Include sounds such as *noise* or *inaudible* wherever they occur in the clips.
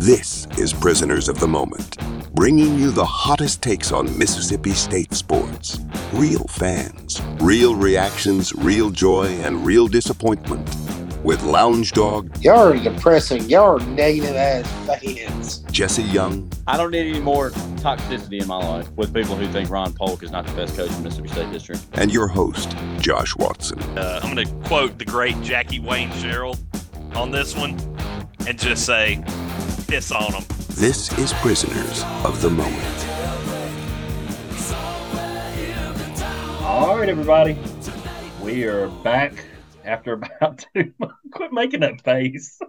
This is Prisoners of the Moment, bringing you the hottest takes on Mississippi State sports. Real fans, real reactions, real joy, and real disappointment. With Lounge Dog, Y'all are depressing. Y'all are negative ass fans. Jesse Young, I don't need any more toxicity in my life with people who think Ron Polk is not the best coach in Mississippi State District. and your host, Josh Watson. Uh, I'm going to quote the great Jackie Wayne Gerald on this one and just say, piss on them. This is Prisoners of the Moment. All right, everybody. We are back after *laughs* about two months. Quit making that face.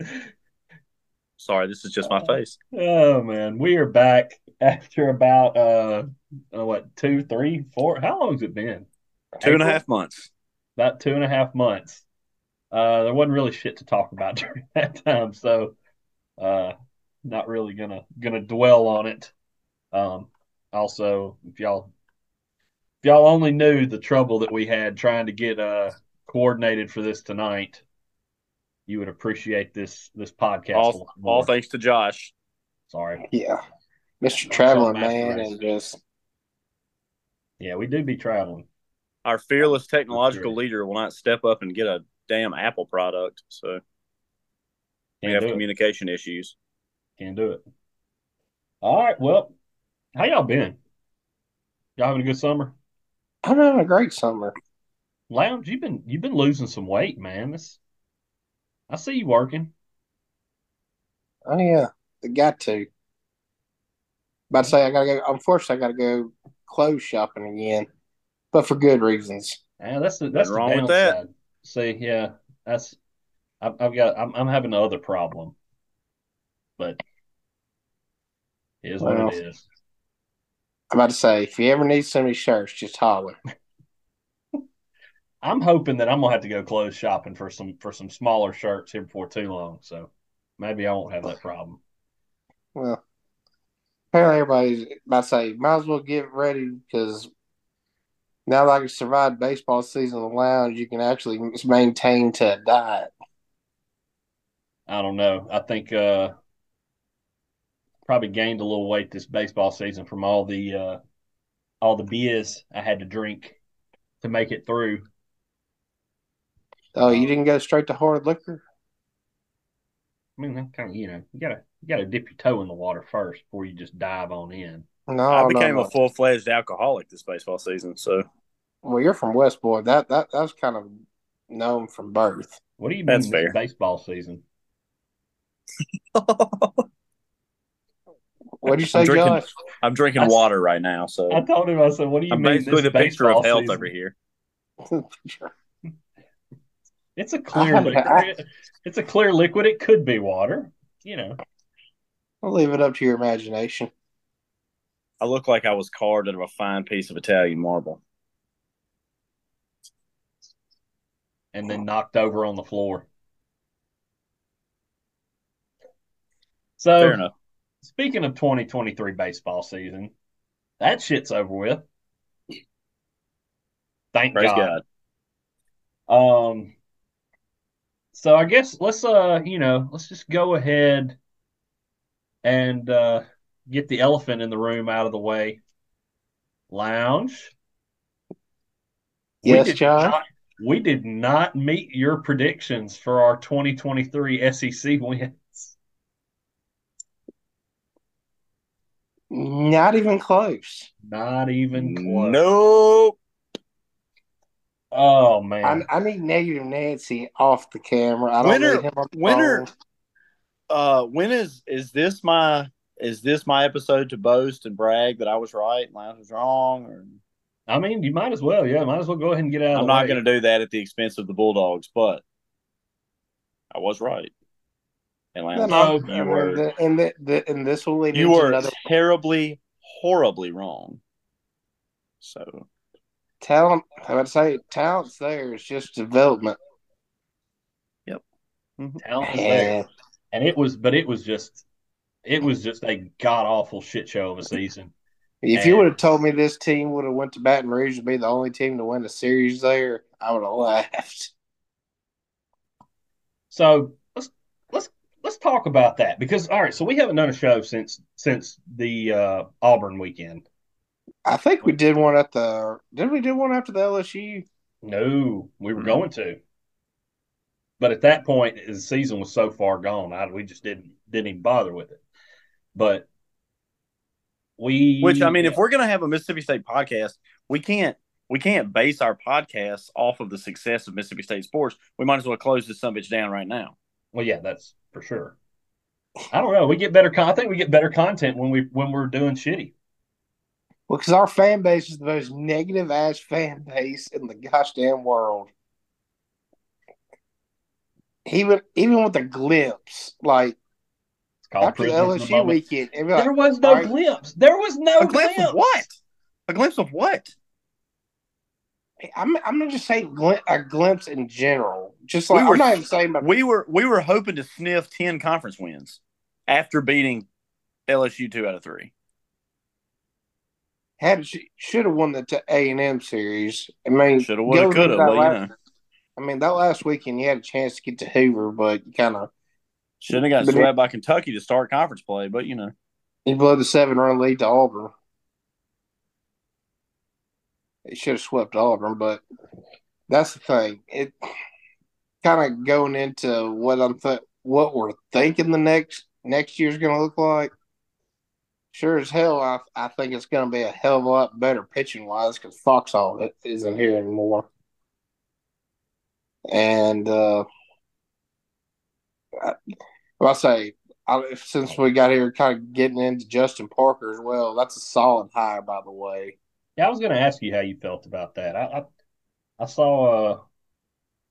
*laughs* Sorry, this is just my face. Oh man, we are back after about uh, uh what two, three, four? How long has it been? Two and a half months. About two and a half months. Uh, there wasn't really shit to talk about *laughs* during that time, so uh, not really gonna gonna dwell on it. Um, also, if y'all if y'all only knew the trouble that we had trying to get uh coordinated for this tonight, you would appreciate this this podcast. a All, lot all thanks to Josh. Sorry. Yeah. Mr. Traveling Man Race. and just Yeah, we do be traveling. Our fearless technological leader will not step up and get a damn Apple product, so we Can't have do it. communication issues. Can't do it. All right. Well, how y'all been? Y'all having a good summer? I'm having a great summer. Lounge, you've been you've been losing some weight, man. This I see you working. Oh yeah, I got to. About to say I gotta go. Unfortunately, I gotta go clothes shopping again, but for good reasons. Yeah, that's the that's the Nothing wrong with that. See, yeah, that's I've, I've got I'm I'm having another problem, but it is what it is. I'm about to say if you ever need some of these shirts, just holler. *laughs* I'm hoping that I'm gonna have to go clothes shopping for some for some smaller shirts here before too long. So maybe I won't have that problem. Well, apparently everybody's about to say might as well get ready because now that I can survive baseball season in the lounge, you can actually maintain to a diet. I don't know. I think uh probably gained a little weight this baseball season from all the uh all the beers I had to drink to make it through. Oh, you didn't go straight to hard liquor? I mean, kind of you know you gotta you gotta dip your toe in the water first before you just dive on in. No, I became no. a full fledged alcoholic this baseball season, so Well, you're from Westport. That that that's kind of known from birth. What do you mean That's this fair. baseball season? What'd you say, I'm drinking- Josh? I'm drinking I s- water right now. So I told him I said, "What do you I'm mean basically this the picture of health season? over here. *laughs* It's a clear liquid. I- It's a clear liquid. It could be water. You know, I'll leave it up to your imagination. I look like I was carved out of a fine piece of Italian marble. and then knocked over on the floor. So Fair enough. Speaking of 2023 baseball season, that shit's over with. Thank Praise God. God. Um, so I guess let's uh, you know, let's just go ahead and uh get the elephant in the room out of the way. Lounge. Yes, did John. not- we did not meet your predictions for our 2023 SEC wins. Not even close. Not even close. Nope. Oh man. I need negative Nancy off the camera. I don't Winner- need him on the winner- Uh, when is is this my is this my episode to boast and brag that I was right and Lounge was wrong? Or I mean, you might as well, yeah, might as well go ahead and get out I'm the not way. going to do that at the expense of the Bulldogs, but I was right. And No, Lounge, no, No, you were the, and, the, the, and this will lead you into were another terribly, horribly wrong. So talent. I would say talent's there. It's just development. Yep. Mm-hmm. Talent is there. And And it was, but it was just, it was just a god awful shit show of a season. if you would have told me this team would have went to Baton Rouge to be the only team to win the series there, I would have laughed. So let's talk about that because all right, so we haven't done a show since since the uh, Auburn weekend. I think we did one at the. didn't we do one after the LSU? No, we were Mhm. going to, but at that point, the season was so far gone, I, we just didn't didn't even bother with it. But we, Which I mean, if we're gonna have a Mississippi State podcast, we can't we can't base our podcast off of the success of Mississippi State sports. We might as well close this some bitch down right now. well, yeah, that's for sure. I don't know. We get better. Con- I think we get better content when we when we're doing shitty. Well, because our fan base is the most negative ass fan base in the gosh damn world. Even even with a glimpse, like It's called after the the LSU weekend, like, There was no right, glimpse. There was no a glimpse glimpse. of what? A glimpse of what? I'm I'm gonna just say glim- a glimpse in general. Just We like were- I'm not even saying about We were we were hoping to sniff ten conference wins after beating LSU two out of three. had should have won the A and M series. I mean, Shoulda, woulda, coulda, into that you know. I mean, that last weekend you had a chance to get to Hoover, but you kind of Shouldn't have got swept by Kentucky to start conference play, but you know. you blew the seven run lead to Auburn. It should have swept Auburn, but that's the thing. It kind of going into what I'm th- what we're thinking the next next year's going to look like. Sure as hell, I I think it's going to be a hell of a lot better pitching wise because Foxhall isn't here anymore. And uh, I, I say I, since we got here, kind of getting into Justin Parker as well. That's a solid hire, by the way. Yeah, I was going to ask you how you felt about that. I I, I saw uh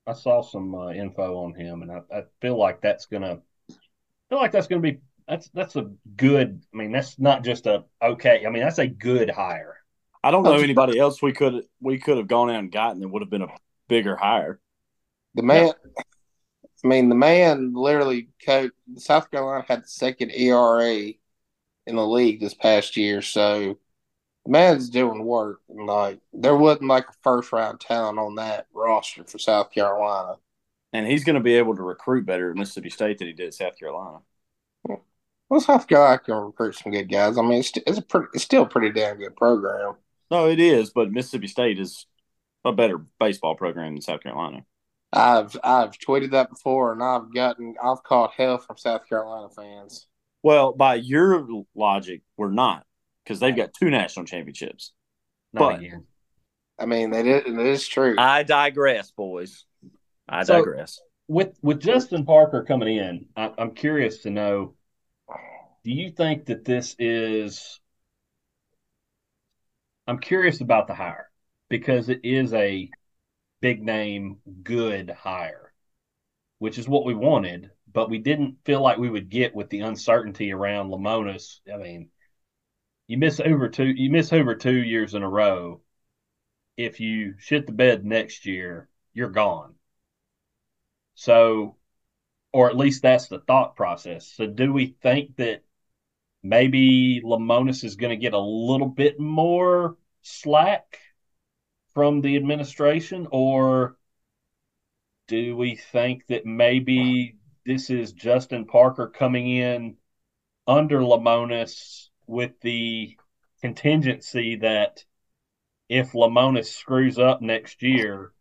I saw some uh, info on him, and I, I feel like that's gonna feel like that's gonna be that's that's a good. I mean, that's not just a okay. I mean, that's a good hire. I don't know anybody else we could we could have gone out and gotten that would have been a bigger hire. The man, I mean, the man literally coached. South Carolina had the second ERA in the league this past year, so the man's doing work. And like, there wasn't like a first round talent on that roster for South Carolina. And he's going to be able to recruit better at Mississippi State than he did at South Carolina. Well, South Carolina can recruit some good guys. I mean, it's, it's a pretty, it's still a pretty damn good program. No, it is, but Mississippi State is a better baseball program than South Carolina. I've I've tweeted that before, and I've gotten I've caught hell from South Carolina fans. Well, by your logic, we're not because they've got two national championships. Not But- again. I mean, that is it is true. I digress, boys. I So- digress. With with Justin Parker coming in, I, I'm curious to know. Do you think that this is? I'm curious about the hire because it is a big name, good hire, which is what we wanted, but we didn't feel like we would get with the uncertainty around Lemonis. I mean, you miss over two, you miss Hoover two years in a row. If you shit the bed next year, you're gone. So, or at least that's the thought process. So, do we think that maybe Lemonis is going to get a little bit more slack from the administration, or do we think that maybe this is Justin Parker coming in under Lemonis with the contingency that if Lemonis screws up next year,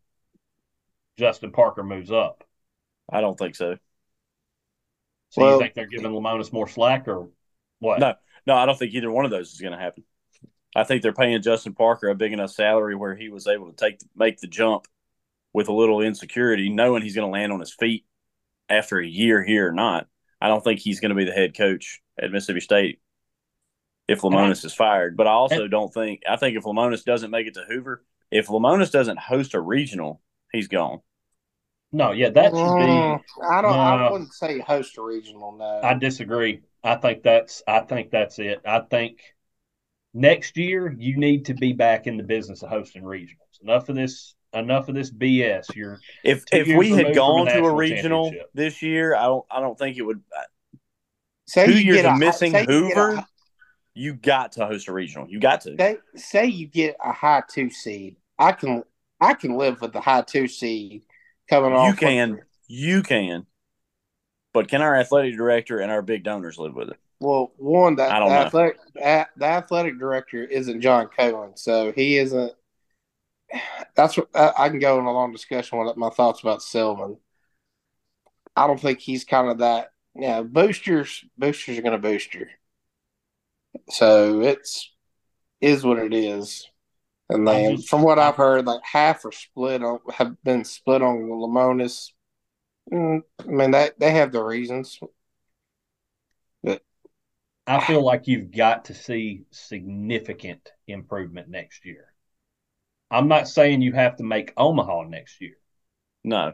Justin Parker moves up? I don't think so. So Well- you think they're giving Lemonis more slack or what? No. No, I don't think either one of those is going to happen. I think they're paying Justin Parker a big enough salary where he was able to take make the jump with a little insecurity, knowing he's going to land on his feet after a year here or not. I don't think he's going to be the head coach at Mississippi State if Lemonis is fired. But I also don't think I think if Lemonis doesn't make it to Hoover, if Lemonis doesn't host a regional, he's gone. No, yeah, that should Mm, be. I don't. I wouldn't say host a regional. No, I disagree. I think that's. I think that's it. I think next year you need to be back in the business of hosting regionals. Enough of this. Enough of this BS. You're If if we had gone to a regional this year, I don't I don't think it would. say two you years get of a- missing say you get a- Hoover, You got to host a regional. You got to. Say, say you get a high two seed. I can I can live with the high two seed coming off. You can. You can. But can our athletic director and our big donors live with it? Well, one that the know. athletic the, the athletic director isn't John Cohen, so he isn't. That's what I, I can go in a long discussion with my thoughts about Selmon. I don't think he's kind of that. Yeah, boosters boosters are going to boost you. So it's is what it is. And then, just- from what I've heard, like half are split on have been split on Lemonis. Mm, I mean, that they have their reasons. But I feel like you've got to see significant improvement next year. I'm not saying you have to make Omaha next year. No,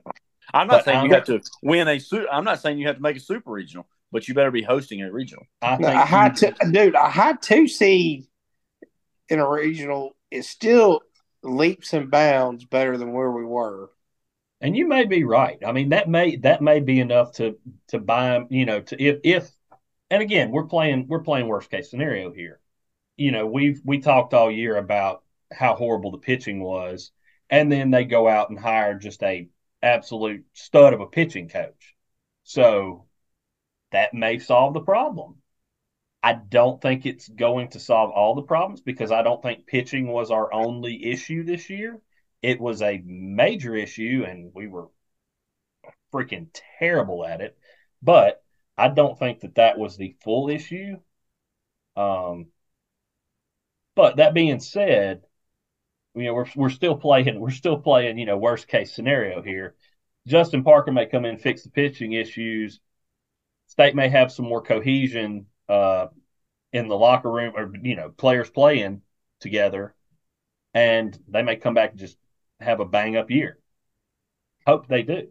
I'm But not saying I'm- you have to win a. Su- I'm not saying you have to make a super regional, but you better be hosting a regional. I No, think a high you- two, dude, a high two seed in a regional is still leaps and bounds better than where we were. and you may be right. I mean, that may that may be enough to to buy him. You know, to if if and again, we're playing we're playing worst case scenario here. You know, we've we talked all year about how horrible the pitching was, and then they go out and hire just a absolute stud of a pitching coach. So that may solve the problem. I don't think it's going to solve all the problems because I don't think pitching was our only issue this year. It was a major issue and we were freaking terrible at it. But I don't think that that was the full issue. Um, but that being said, you know, we're we're still playing we're still playing, you know, worst case scenario here. Justin Parker may come in fix the pitching issues. State may have some more cohesion uh, in the locker room or you know, players playing together and they may come back and just have a bang up year. Hope they do.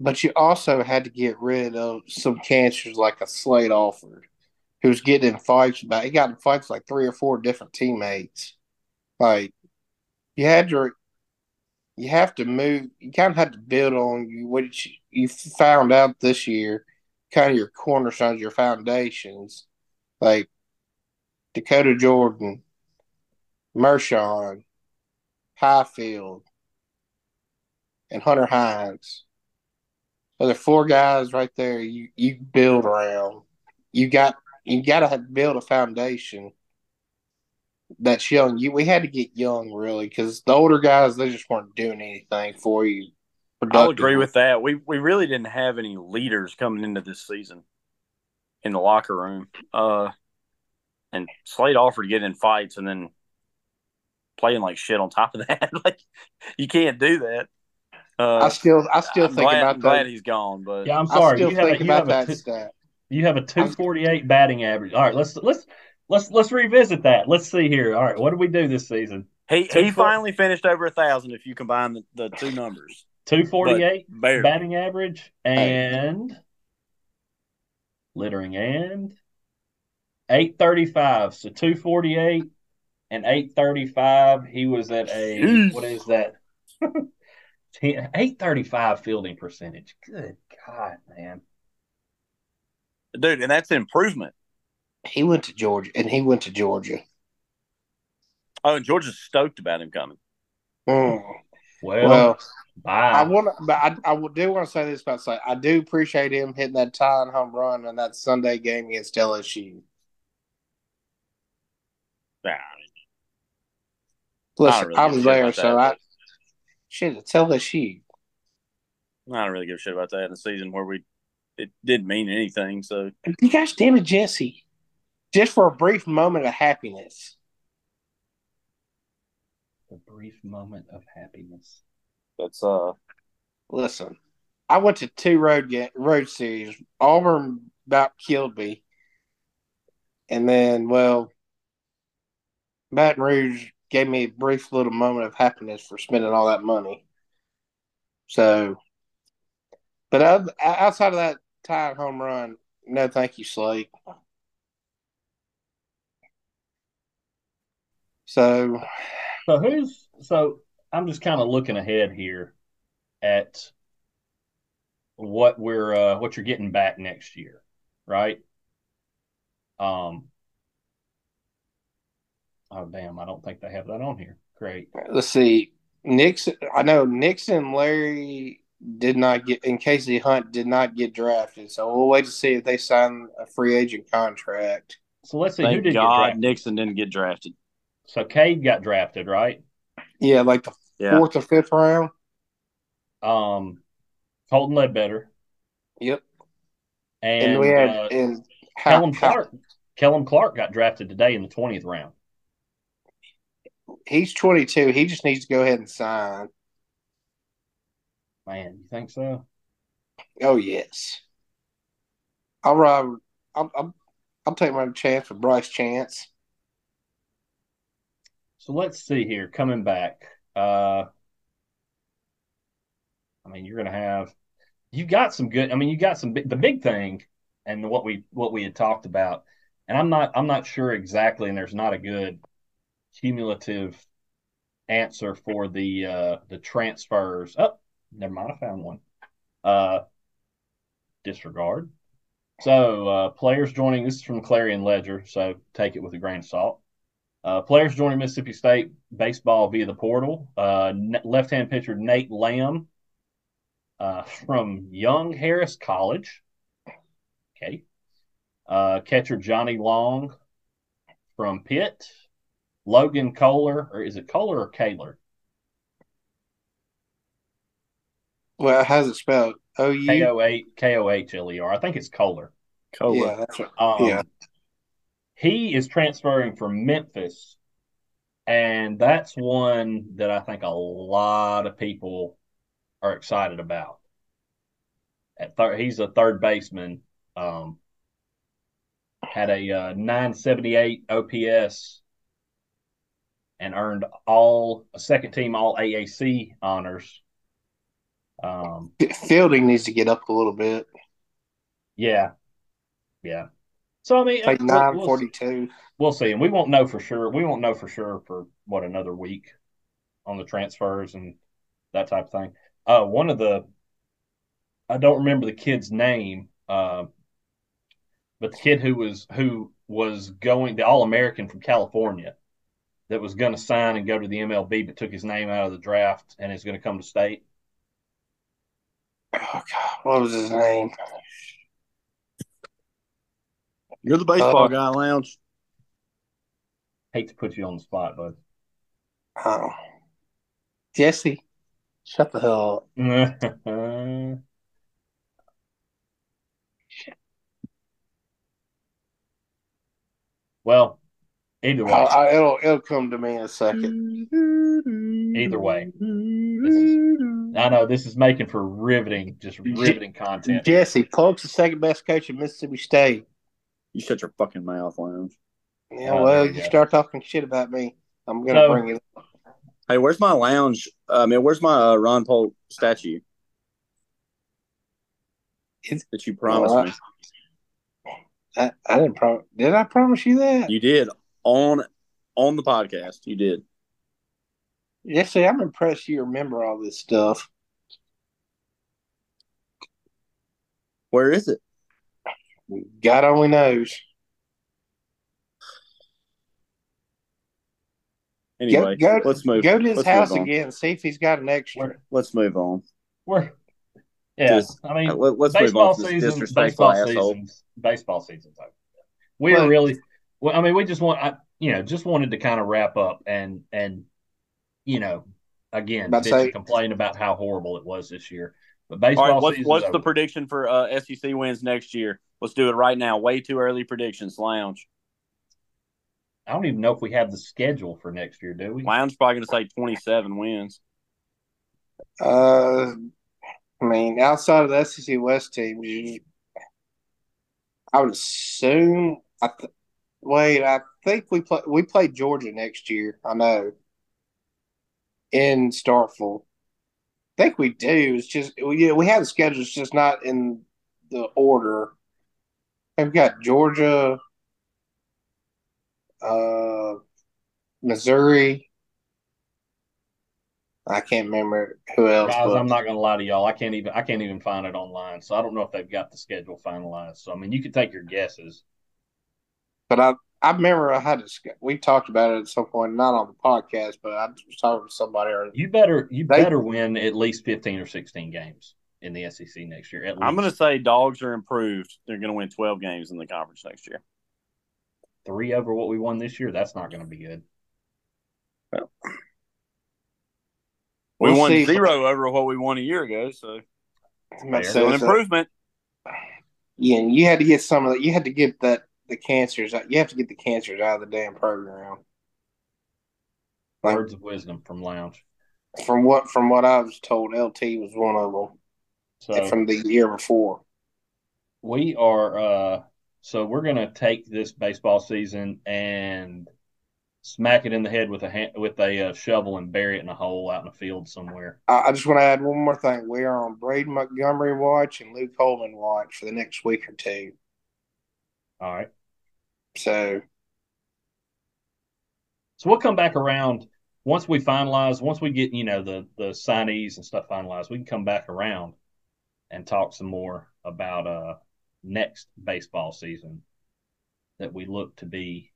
But you also had to get rid of some cancers like a Slade Alford, who's getting in fights about he got in fights like three or four different teammates. Like you had to you have to move you kind of had to build on you what you, you found out this year, kind of your cornerstones, your foundations, like Dakota Jordan, Mershon, Highfield, and Hunter Hines. So the four guys right there you, you build around. You got you got to build a foundation that's young. You we had to get young really because the older guys they just weren't doing anything for you. I'll agree with that. We we really didn't have any leaders coming into this season in the locker room. Uh, and Slade offered to get in fights and then playing like shit on top of *laughs* that. like you can't do that. Uh, I still I still I'm think glad, about I'm glad that. he's gone, but Yeah, I'm I sorry. still You have, a, you, about have a that two, you have a 248 batting average. All right, let's let's let's let's revisit that. Let's see here. All right, what did we do this season? he he finally finished over a thousand if you combine the, the two numbers. 248 batting average and littering and 835. So 248 and 835. He was at a Jeez. what is that? *laughs* 835 fielding percentage. Good God, man. Dude, and that's improvement. He went to Georgia and he went to Georgia. Oh, and Georgia's stoked about him coming. Mm. Well, Well, bye. I want, but I, I do want to say this about say I do appreciate him hitting that tying home run in that Sunday game against LSU. Nah, Listen, really I give was there, so that, I shit. It's LSU. I don't really give a shit about that in a season where we it didn't mean anything. So You guys, damn it, Jesse, just for a brief moment of happiness. A brief moment of happiness. that's uh Listen, I went to two road ga- road series. Auburn about killed me, and then well, Baton Rouge gave me a brief little moment of happiness for spending all that money. So, but outside of that tied home run, no, thank you, Slade. So, So who's so I'm just kind of looking ahead here at what we're uh what you're getting back next year, right? Um Oh damn, I don't think they have that on here. Great. let's see. Nixon, I know Nixon, Larry did not get, and Casey Hunt did not get drafted. So we'll wait to see if they sign a free agent contract. So let's see who Thank did get God drafted. Nixon didn't get drafted. So Cade got drafted, right? Yeah, like the Yeah. fourth or fifth round. Um, Colton Ledbetter Yep. and, And, we had uh, and how, Kellen how- Clark. Kellen Clark got drafted today in the twentieth round. he's 22. He just needs to go ahead and sign. Man, you think so? Oh yes. I'll ride. I'll, I'll, I'll take my chance with Bryce Chance. So let's see here. Coming back, uh, I mean, you're going to have you got some good. I mean, you got some. The big thing, and what we what we had talked about, and I'm not I'm not sure exactly, and there's not a good cumulative answer for the uh the transfers. Oh, never mind, I found one. Uh, disregard. So uh, players joining. This is from Clarion Ledger, so take it with a grain of salt. Uh, players joining Mississippi State baseball via the portal. Uh, n- left-hand pitcher Nate Lamb uh, from Young Harris College. Okay. Uh, catcher Johnny Long from Pitt. Logan Kohler, or is it Kohler or Kaler? Well, how's it spelled? O K U. O H K O H L E R. I think it's Kohler. Kohler. Yeah, that's right. Um, Yeah. He is transferring from Memphis, and that's one that I think a lot of people are excited about. At third, he's a third baseman. Um, had a uh, 978 OPS and earned all a second team All AAC honors. Um, Fielding needs to get up a little bit. yeah, yeah. So I mean, Like we'll- we'll see. forty two. We'll see, and we won't know for sure. We won't know for sure for what another week on the transfers and that type of thing. Uh, one of the, I don't remember the kid's name, uh, but the kid who was who was going the All American from California that was going to sign and go to the MLB, but took his name out of the draft and is going to come to state. Oh God, what was his name? You're the baseball Uh, guy, Lounge. Hate to put you on the spot, bud. Oh, Jesse. Shut the hell up. *laughs* well, either way, I, I, it'll it'll come to me in a second. either way, this is, I know this is making for riveting, just riveting content. Jesse Polk's the second best coach at Mississippi State. You shut your fucking mouth, Lounge. Yeah, Oh, well, you you go. start talking shit about me, I'm gonna So- bring it. Hey, where's my lounge? I mean, where's my uh, Ron Polk statue It's- that you promised Well, me? I, I didn't promise. Did I promise you that? You did on on the podcast. You did. Yeah, see, I'm impressed you remember all this stuff. Where is it? God only knows. Anyway, go, let's move. Go to his let's house on. again and see if he's got an extra. We're, Let's move on. we're yeah. Just- I mean, Uh, let- let's move on season, baseball asshole. seasons, baseball season's over. We are really, well, I mean, we just want, I, you know, just wanted to kind of wrap up and and you know, again, About to bitch and say- complain about how horrible it was this year. But baseball All right, what's, what's the prediction for uh, SEC wins next year? Let's do it right now. Way too early predictions, Lounge. I don't even know if we have the schedule for next year, do we? Lounge probably going to say 27 wins. Uh, I mean, outside of the SEC West teams, you, I would assume. I th- wait. I think we play. We play Georgia next year. I know. In Starkville, I think we do. It's just we, yeah, we have the schedule. It's just not in the order. We've got Georgia, uh, Missouri. I can't remember who else. Guys, but- I'm not gonna lie to y'all. I can't even I can't even find it online. So I don't know if they've got the schedule finalized. So I mean you could take your guesses. But I I remember I had to. We talked about it at some point, not on the podcast, but I was talking to somebody. Or You better you They- better win at least fifteen or sixteen games in the SEC next year. At least. I'm going to say dogs are improved. They're going to win 12 games in the conference next year. three over what we won this year. That's not going to be good. We We'll won see. zero over what we won a year ago, so I'm about to Fair. say, still an so- improvement. Yeah, and you had to get some of that. You had to get that the cancers. out- You have to get the cancers out of the damn program. Like- Words of wisdom from Lounge. From what from what I was told, LT was one of them So from the year before. we are uh so we're gonna take this baseball season and smack it in the head with a hand, with a uh, shovel and bury it in a hole out in a field somewhere. I, I just want to add one more thing. We are on Braden Montgomery watch and Luke Coleman watch for the next week or two. All right. So So we'll come back around once we finalize, once we get, you know, the the signees and stuff finalized, we can come back around and talk some more about uh next baseball season that we look to be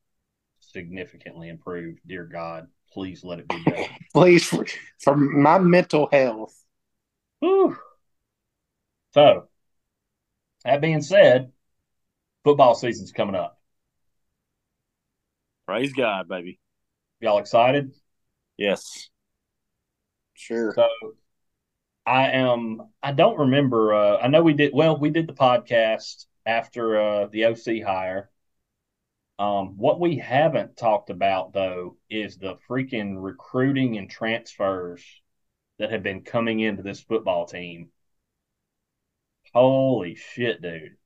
significantly improved. Dear God, please let it be better. *laughs* please, for, for my mental health, Whew. So, that being said, football season's coming up. Praise God, baby. Y'all excited? Yes. sure. So, I am. I don't remember. Uh, I know we did. Well, we did the podcast after uh, the OC hire. Um, what we haven't talked about though is the freaking recruiting and transfers that have been coming into this football team. Holy shit, dude!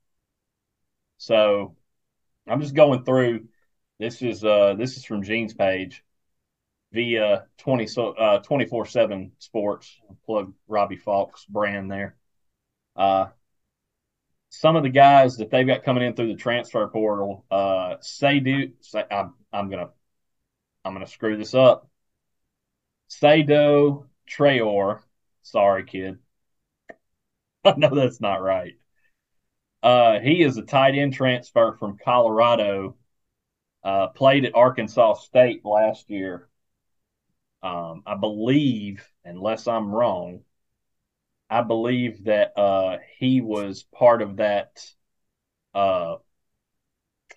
So I'm just going through. This is uh this is from Gene's page via 20 so uh 24/7 Sports plug Robbie Faulk's brand there. Uh some of the guys that they've got coming in through the transfer portal uh say do say I'm I'm to I'm to screw this up. Sado Trayor, sorry kid. *laughs* I know that's not right. Uh he is a tight end transfer from Colorado. Uh, played at Arkansas State last year. Um, I believe, unless I'm wrong, I believe that uh, he was part of that uh,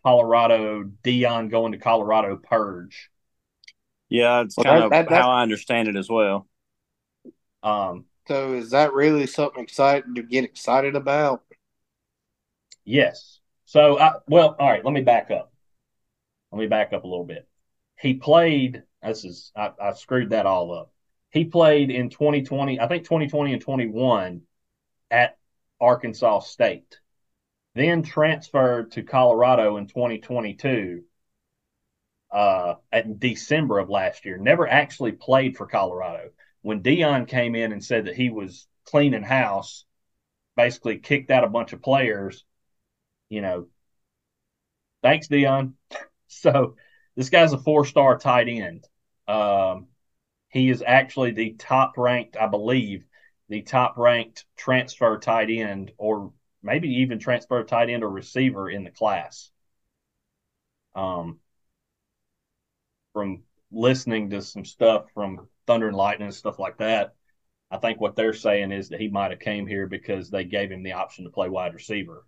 Colorado Deion going to Colorado purge. Yeah, it's Well, kind that- of that- that- how I understand it as well. Um, So is that really something exciting to get excited about? yes. So, I, well, all right. Let me back up. Let me back up a little bit. He played. This is I, I screwed that all up. He played in 2020. I think 2020 and 21 at Arkansas State. Then transferred to Colorado in 2022. Uh, at December of last year. Never actually played for Colorado. When Deion came in and said that he was cleaning house, basically kicked out a bunch of players. You know, thanks Deion. *laughs* So this guy's a four star tight end. Um, he is actually the top ranked, I believe, the top ranked transfer tight end, or maybe even transfer tight end or receiver in the class. Um, from listening to some stuff from Thunder and Lightning and stuff like that, I think what they're saying is that he might have came here because they gave him the option to play wide receiver.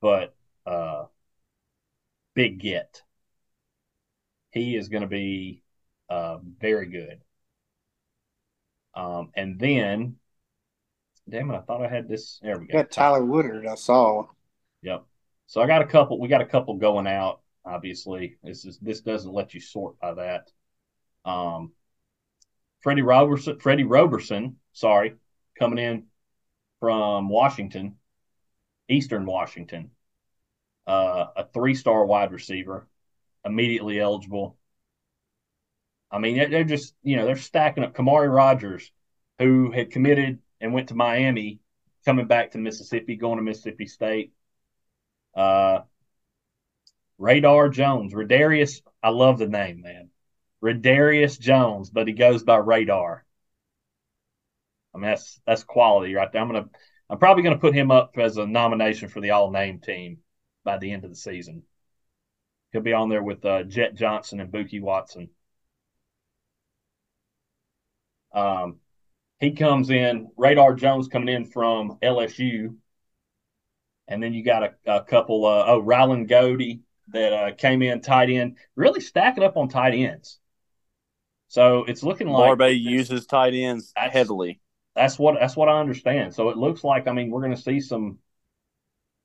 But uh, big get. He is going to be uh, very good. Um, and then, damn it, I thought I had this. There we You go. got Tyler Woodard, I saw. Yep. So I got a couple. We got a couple going out. Obviously, this is this doesn't let you sort by that. Um, Freddie Roberson, Freddie Roberson, sorry, coming in from Washington, Eastern Washington, uh, a three-star wide receiver, immediately eligible. I mean, they're- just you know they're stacking up. Kamari Rogers, who had committed and went to Miami, coming back to Mississippi, going to Mississippi State. Uh, Radar Jones, Radarius. I love the name, man. Radarius Jones, but he goes by Radar. I mean, that's that's quality right there. I'm gonna, I'm probably gonna put him up as a nomination for the All Name team by the end of the season. He'll be on there with uh, Jett Johnson and Buki Watson. Um, he comes in. Radar Jones coming in from LSU, and then you got a, a couple. Uh, oh, Ryland Goede that uh, came in tight end, really stacking up on tight ends. So it's looking like Barbay uses tight ends That's- heavily. that's what that's what I understand. So it looks like I mean we're going to see some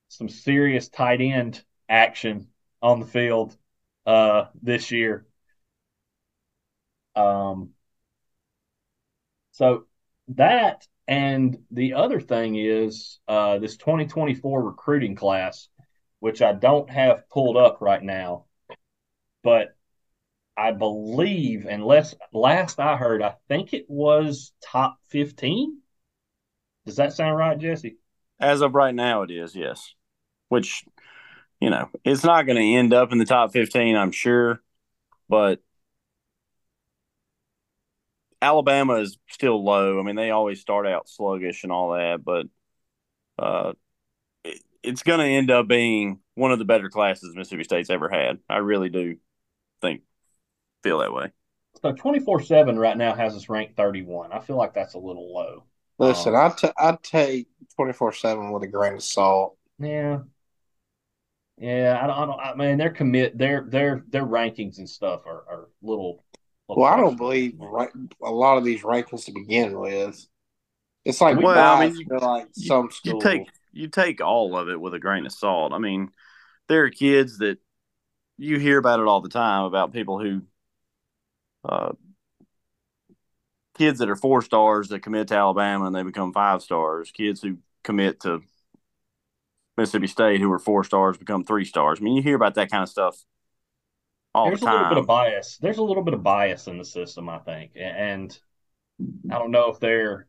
some serious tight end action on the field uh this year. Um so that and the other thing is uh this 2024 recruiting class which I don't have pulled up right now but I believe unless last I heard I think it was top 15 does that sound right, Jesse? As of right now, it is yes. Which, you know, it's not going to end up in the top fifteen, I'm sure, but Alabama is still low. I mean, they always start out sluggish and all that, but uh, it, it's going to end up being one of the better classes Mississippi State's ever had. I really do think feel that way. So 24 7 right now has us ranked 31. I feel like that's a little low. Listen, Um, I t- I'd take twenty four seven with a grain of salt. Yeah. Yeah, I don't, I don't, I mean, their commit, their, their, their rankings and stuff are, are little. little Well, I don't believe right, a lot of these rankings to begin with. It's like Well, I mean, for like you- some You schools. take you take all of it with a grain of salt. I mean, there are kids that you hear about it all the time about people who uh, kids that are four stars that commit to Alabama and they become five stars. Kids who commit to Mississippi State who were four stars become three stars. I mean, you hear about that kind of stuff all There's the a little bit of bias. There's a little bit of bias in the system, I think. And I don't know if they're,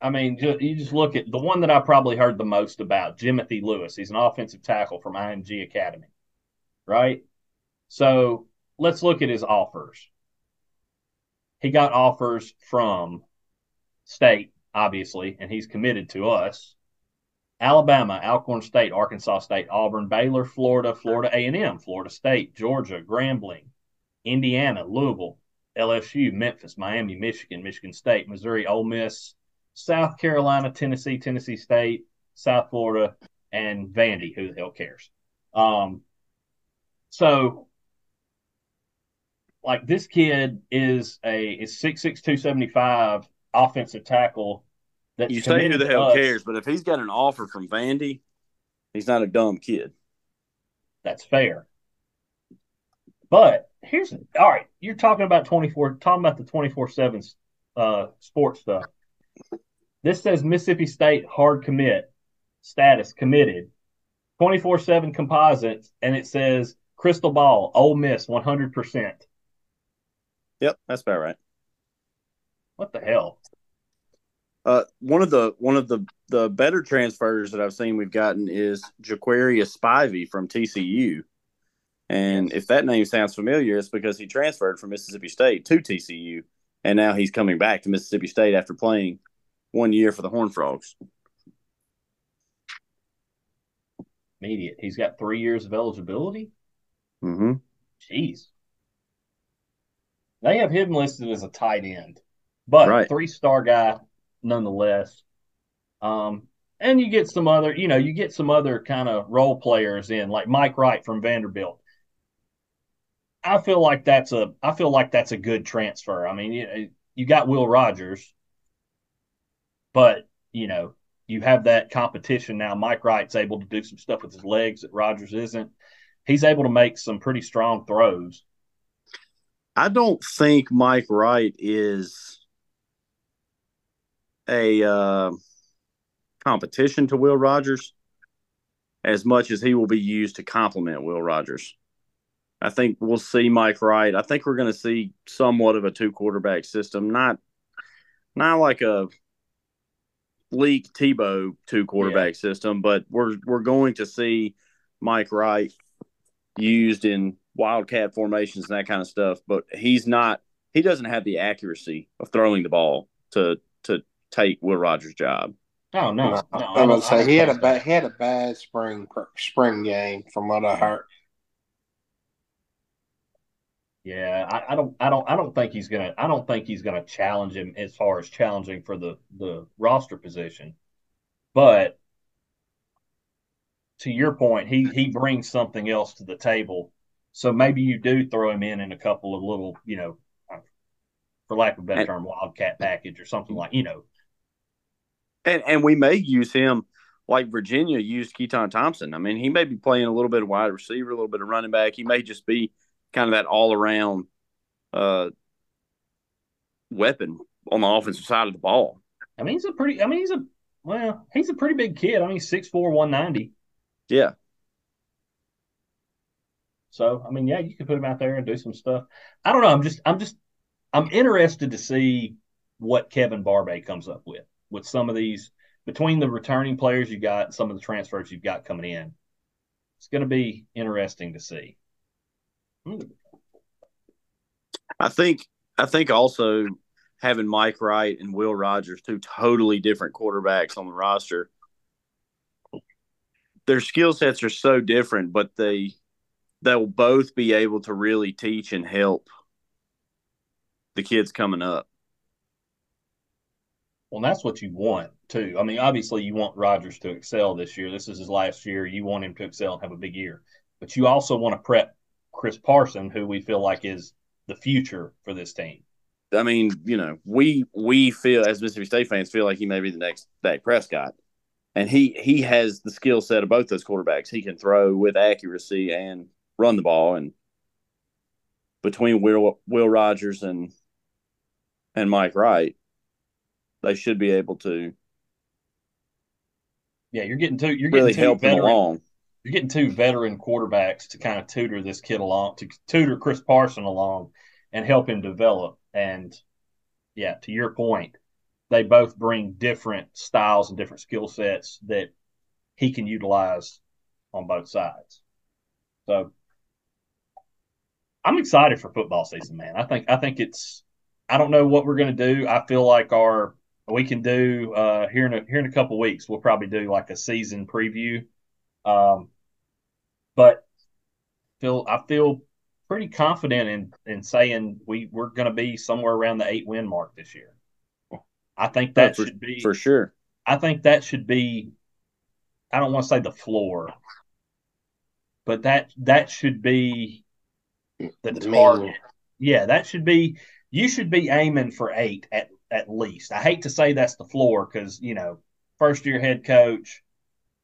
I mean, you just look at the one that I probably heard the most about, Jimothy Lewis. He's an offensive tackle from IMG Academy, right? So let's look at his offers. He got offers from state, obviously, and he's committed to us. Alabama, Alcorn State, Arkansas State, Auburn, Baylor, Florida, Florida A&M, Florida State, Georgia, Grambling, Indiana, Louisville, LSU, Memphis, Miami, Michigan, Michigan State, Missouri, Ole Miss, South Carolina, Tennessee, Tennessee State, South Florida, and Vandy. Who the hell cares? Um, so, like this kid is a is six six two seventy five offensive tackle. You say who the hell us. cares, but if he's got an offer from Vandy, he's not a dumb kid. That's fair. But here's all right. You're talking about 24, talking about the 24 7 uh, sports stuff. This says Mississippi State hard commit status committed, 24 7 composites, and it says crystal ball, Ole Miss 100%. Yep, that's about right. What the hell? Uh, one of the one of the the better transfers that I've seen we've gotten is Jaquarius Spivey from TCU, and if that name sounds familiar, it's because he transferred from Mississippi State to TCU, and now he's coming back to Mississippi State after playing one year for the Horned Frogs. Immediate. He's got three years of eligibility. Mm-hmm. Jeez. They have him listed as a tight end, but Right. three star guy nonetheless. Um, and you get some other, you know, you get some other kind of role players in, like Mike Wright from Vanderbilt. I feel like that's a, I feel like that's a good transfer. I mean, you, you got Will Rogers, but you know, you have that competition now. Mike Wright's able to do some stuff with his legs that Rogers isn't. He's able to make some pretty strong throws. I don't think Mike Wright is a uh, competition to Will Rogers as much as he will be used to complement Will Rogers. I think we'll see Mike Wright. I think we're going to see somewhat of a two quarterback system, not not like a Leak Tebow two quarterback system, but we're we're going to see Mike Wright used in wildcat formations and that kind of stuff. But he's not. He doesn't have the accuracy of throwing the ball to to take Will Rogers' job. Oh no, no, I'm I gonna say he had a bad he had a bad spring spring game from what I heard. Yeah, I, I, don't, I don't, I don't think he's gonna. I don't think he's gonna challenge him as far as challenging for the the roster position. But to your point, he he brings something else to the table. So maybe you do throw him in in a couple of little, you know, uh, for lack of a better term, wildcat package or something like, you know. And and we may use him like Virginia used Keytaon Thompson. I mean, he may be playing a little bit of wide receiver, a little bit of running back. He may just be kind of that all around uh, weapon on the offensive side of the ball. I mean, he's a pretty. I mean, he's a well, he's a pretty big kid. I mean, six four, one ninety. Yeah. So I mean, yeah, you can put him out there and do some stuff. I don't know. I'm just, I'm just, I'm interested to see what Kevin Barbay comes up with with some of these between the returning players you got and some of the transfers you've got coming in. It's going to be interesting to see. I think I think also having Mike Wright and Will Rogers, two totally different quarterbacks on the roster, their skill sets are so different, but they they'll both be able to really teach and help the kids coming up. Well, that's what you want too. I mean, obviously, you want Rogers to excel this year. This is his last year. You want him to excel and have a big year, but you also want to prep Chris Parson, who we feel like is the future for this team. I mean, you know, we we feel as Mississippi State fans feel like he may be the next Dak Prescott, and he he has the skill set of both those quarterbacks. He can throw with accuracy and run the ball, and between Will Will Rogers and and Mike Wright, they should be able to. Yeah, you're getting two. You're really getting help veteran, along. You're getting two veteran quarterbacks to kind of tutor this kid along, to tutor Chris Parson along, and help him develop. And yeah, to your point, they both bring different styles and different skill sets that he can utilize on both sides. So I'm excited for football season, man. I think I think it's I don't know what we're going to do. I feel like our we can do uh, here in a, here in a couple weeks. We'll probably do like a season preview. Um, but feel I feel pretty confident in in saying we we're going to be somewhere around the eight win mark this year. I think that for, should be for sure. I think that should be. I don't want to say the floor, but that that should be the, the target. Yeah, that should be you should be aiming for eight at at least. I hate to say that's the floor because you know first year head coach,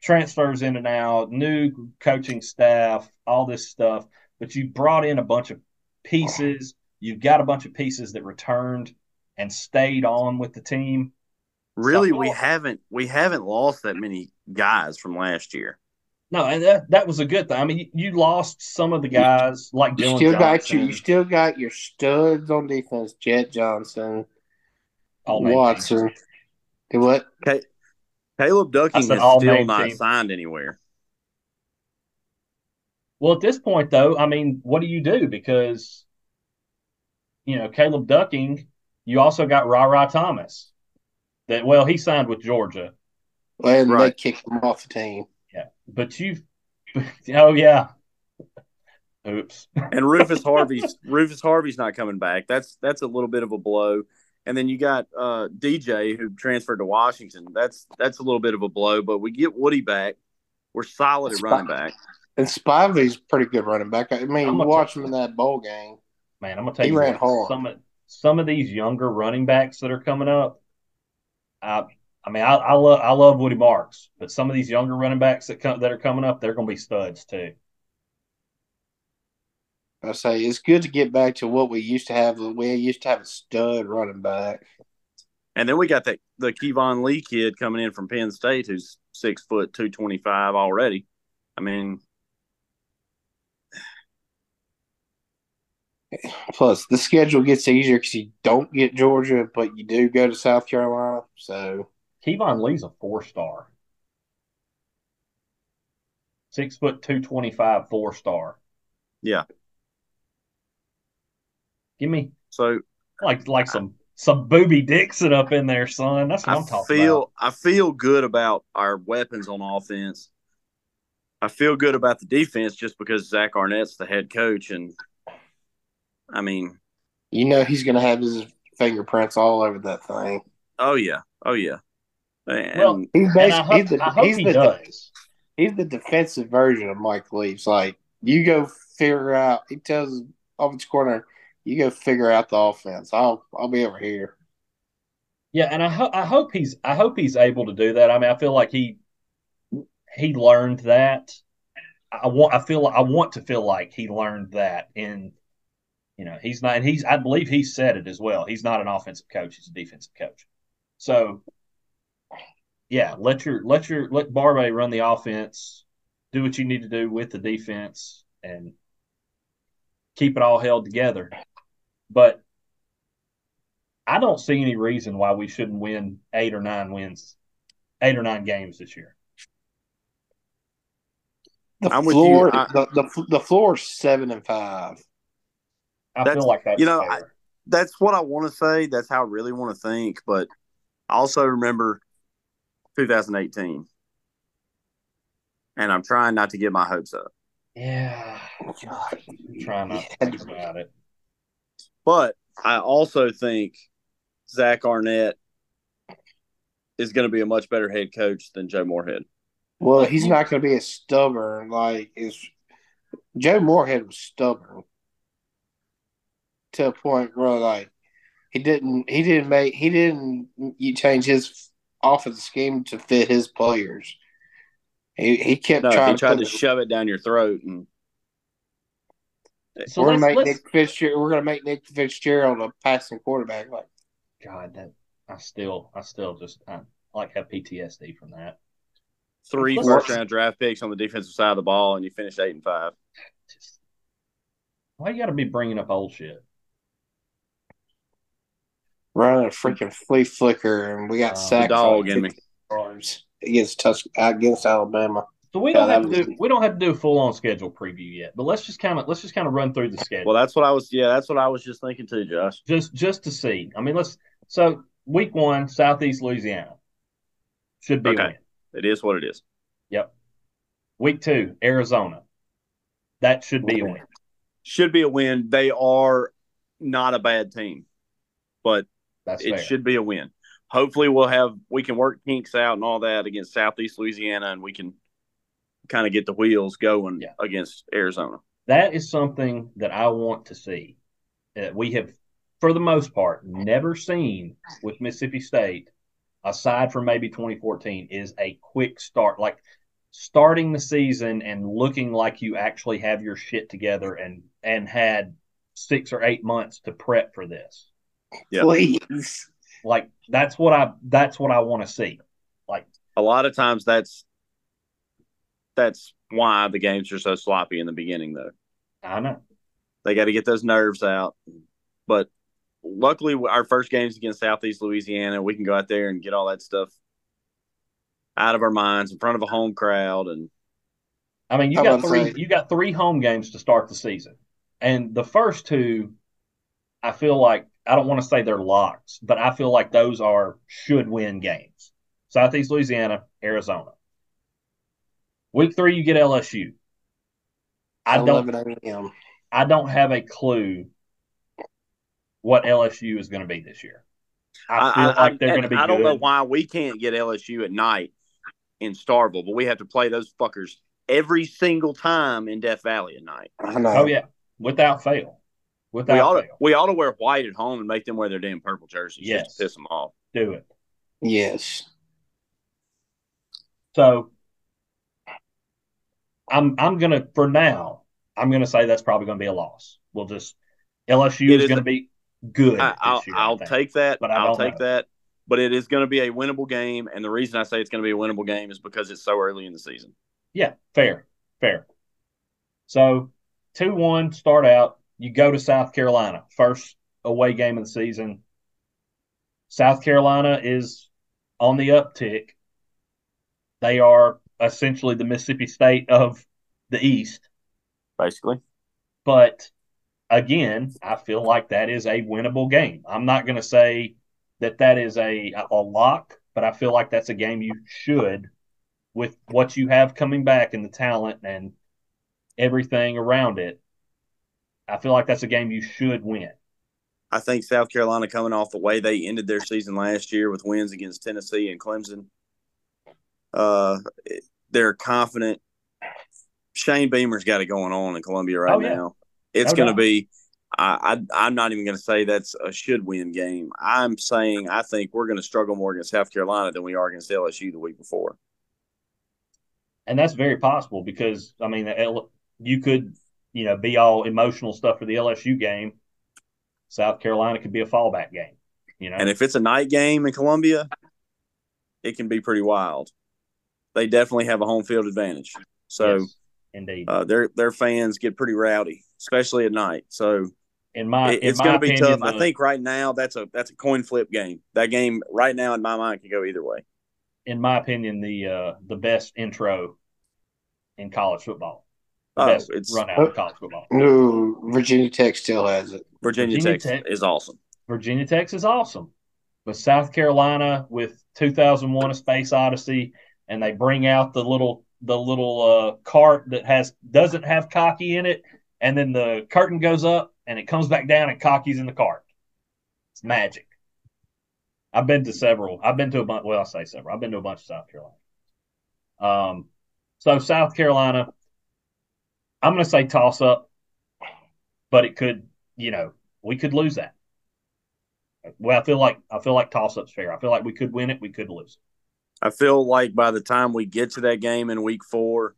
transfers in and out, new coaching staff, all this stuff. But you brought in a bunch of pieces. You've got a bunch of pieces that returned and stayed on with the team. Really, so, we haven't we haven't lost that many guys from last year. No, and that, that was a good thing. I mean, you, you lost some of the guys like you Dylan still Johnson. got you. You still got your studs on defense: Jett Johnson, Watson. Do what? Okay. Caleb Ducking is still not team. signed anywhere. Well, at this point, though, I mean, what do you do? Because you know, Caleb Ducking, you also got RaRa Thomas. That well, he signed with Georgia. Well, and right. they kicked him off the team. Yeah, but you've, *laughs* oh yeah, oops. and Rufus Harvey's Rufus Harvey's not coming back. That's that's a little bit of a blow. And then you got uh, DJ who transferred to Washington. That's that's a little bit of a blow, but we get Woody back. We're solid at running back. And Spivey's pretty good running back. I mean, watch him in that bowl game. Man, I'm gonna tell he you, ran what, hard. Some of some of these younger running backs that are coming up, I I mean, I, I love I love Woody Marks, but some of these younger running backs that come that are coming up, they're going to be studs too. I say it's good to get back to what we used to have. We used to have a stud running back, and then we got that the Keyvone Lee kid coming in from Penn State, who's six foot two twenty five already. I mean, plus the schedule gets easier because you don't get Georgia, but you do go to South Carolina. So Keyvone Lee's a four star. Six foot two twenty five, four star. Yeah. Give me so like like some some Boobie Dixon up in there, son. That's what I am talking feel, about. I feel good about our weapons on offense. I feel good about the defense just because Zach Arnett's the head coach and I mean, You know he's going to have his fingerprints all over that thing. oh yeah, oh yeah. And Well, He's basically he's the, he's he the does. he's the defensive version of Mike Leach. Like you go figure out. He tells his offensive corner, "You go figure out the offense. I'll I'll be over here." Yeah, and I hope I hope he's I hope he's able to do that. I mean, I feel like he he learned that. I want I feel I want to feel like he learned that in you know, he's not he's I believe he said it as well. He's not an offensive coach, he's a defensive coach. So yeah, let your let your let Barbay run the offense, do what you need to do with the defense and keep it all held together. But I don't see any reason why we shouldn't win eight or nine wins, eight or nine games this year. The I'm with you. floor, I- the, the the floor is seven and five. I That's- feel like that's you know, fair. that's what I want to say. That's how I really want to think. But I also remember 2018, and I'm trying not to get my hopes up. yeah, oh, God. I'm trying not to think about it. But I also think Zach Arnett is going to be a much better head coach than Joe Moorhead. Well, he's not going to be as stubborn like is Joe Moorhead was stubborn to a point where like he didn't he didn't make he didn't you change his offensive scheme to fit his players. He he kept No, trying he tried to put- shove it down your throat, and So we're gonna make let's Nick Fitzgerald. We're gonna make Nick Fitzgerald a passing quarterback. Like God, that I still, I still just, I like have PTSD from that. Three first round draft picks on the defensive side of the ball, and you finish eight and five. Just, why you got to be bringing up old shit? running a freaking flea flicker, and we got Uh, sacked dog in me. yards against Tus- against Alabama. So we don't have to do, we don't have to do a full on schedule preview yet, but let's just kind of, let's just kind of run through the schedule. Well, that's what I was. Yeah, that's what I was just thinking too, Josh. just just to see. I mean, let's so week one, Southeast Louisiana should be Okay. a win. It is what it is. Yep. Week two, Arizona. That should be a win. Should be a win. They are not a bad team, but That's it fair. should be a win. Hopefully, we'll have we can work kinks out and all that against Southeast Louisiana, and we can kind of get the wheels going Yeah. against Arizona. that is something that I want to see. That we have, for the most part, never seen with Mississippi State, aside from maybe 2014, is a quick start. Like starting the season and looking like you actually have your shit together and and had six or eight months to prep for this. Yeah. Please. Like that's what I that's what I want to see. Like A lot of times, that's that's why the games are so sloppy in the beginning, though. I know. They got to get those nerves out. But luckily, our first game's against Southeast Louisiana. We can go out there and get all that stuff out of our minds in front of a home crowd. And I mean, you How got three say- you got three home games to start the season. And the first two, I feel like I don't want to say they're locks, but I feel like those are should win games. Southeast Louisiana, Arizona. Week three, you get LSU. I don't a.m. I don't have a clue what LSU is going to be this year. I feel like they're going to be I don't good. know why we can't get LSU at night in Starkville, but we have to play those fuckers every single time in Death Valley at night. I know. Oh yeah, without fail. Without We ought to fail. we ought to wear white at home and make them wear their damn purple jerseys Yes. just to piss them off. Do it. Yes. So I'm I'm gonna for now I'm gonna say that's probably gonna be a loss. We'll just LSU is, is gonna a- be good. I, I'll, year, I I'll take that. But I I'll take know. that. But it is going to be a winnable game, and the reason I say it's going to be a winnable game is because it's so early in the season. Yeah, fair, fair. So two one start out. You go to South Carolina, first away game of the season. South Carolina is on the uptick. They are essentially the Mississippi State of the East. Basically, But again, I feel like that is a winnable game. I'm not going to say that that is a, a lock, but I feel like that's a game you should, with what you have coming back and the talent and everything around it, I feel like that's a game you should win. I think South Carolina coming off the way they ended their season last year with wins against Tennessee and Clemson. Uh, they're confident. Shane Beamer's got it going on in Columbia right Oh, yeah. now. It's No going to be. I, I I'm not even going to say that's a should win game. I'm saying I think we're going to struggle more against South Carolina than we are against LSU the week before. And that's very possible because I mean, the L, you could, you know, be all emotional stuff for the LSU game. South Carolina could be a fallback game. You know, And if it's a night game in Columbia, it can be pretty wild. They definitely have a home field advantage. So Yes, indeed, uh, their their fans get pretty rowdy, especially at night. So in my it- in it's going to be opinion, tough. I think right now that's a that's a coin flip game. That game right now in my mind can go either way. in my opinion, the uh, the best intro in college football. The Oh, best it's- run out of college football. No, Virginia Tech still has it. Virginia, Virginia Tech, Tech- is awesome. Virginia Tech is awesome. But South Carolina with 2001 A Space Odyssey and they bring out the little the little uh, cart that has doesn't have cocky in it and then the curtain goes up and it comes back down and cocky's in the cart. It's magic. I've been to several. I've been to a bunch. Well, I say several. I've been to a bunch of South Carolina. Um, so South Carolina, I'm going to say toss up, but it could, you know, we could lose that. Well, I feel like I feel like toss up's fair. I feel like we could win it, we could lose. I feel like by the time we get to that game in week four,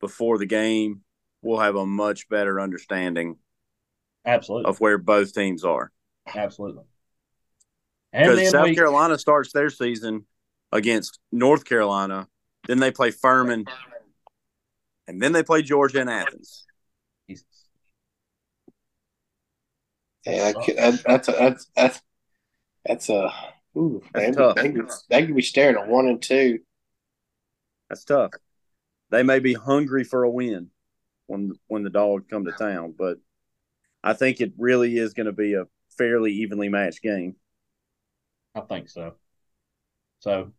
before the game, we'll have a much better understanding Absolutely, of where both teams are. absolutely. And Because South we, Carolina starts their season against North Carolina, then they play Furman, and then they play Georgia and Athens. Jesus. Yeah, that could- that, that's a, that's that's that's a. Ooh, That's they, tough. They, could- they could be staring at one and two. That's tough. They may be hungry for a win when when the dogs come to town, but I think it really is going to be a fairly evenly matched game. I think so. So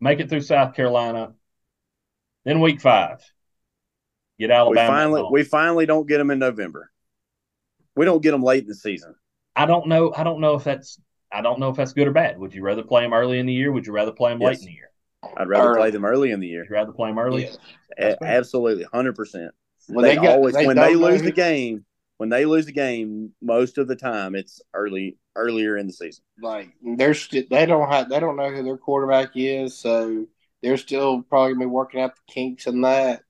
make it through South Carolina. Then week five, get Alabama. at finally we finally don't get them in November. We don't get them late in the season. I don't know. I don't know if that's. I don't know if that's good or bad. Would you rather play them early in the year? Would you rather play them late in the year? I'd rather Early. play them early in the year. Would you rather play them early? Yeah. A- absolutely, hundred percent. Well, they, got- always when they lose the game, when they lose the game, most of the time it's early earlier in the season. like they're st- they don't have they don't know who their quarterback is, so they're still probably gonna be working out the kinks in that.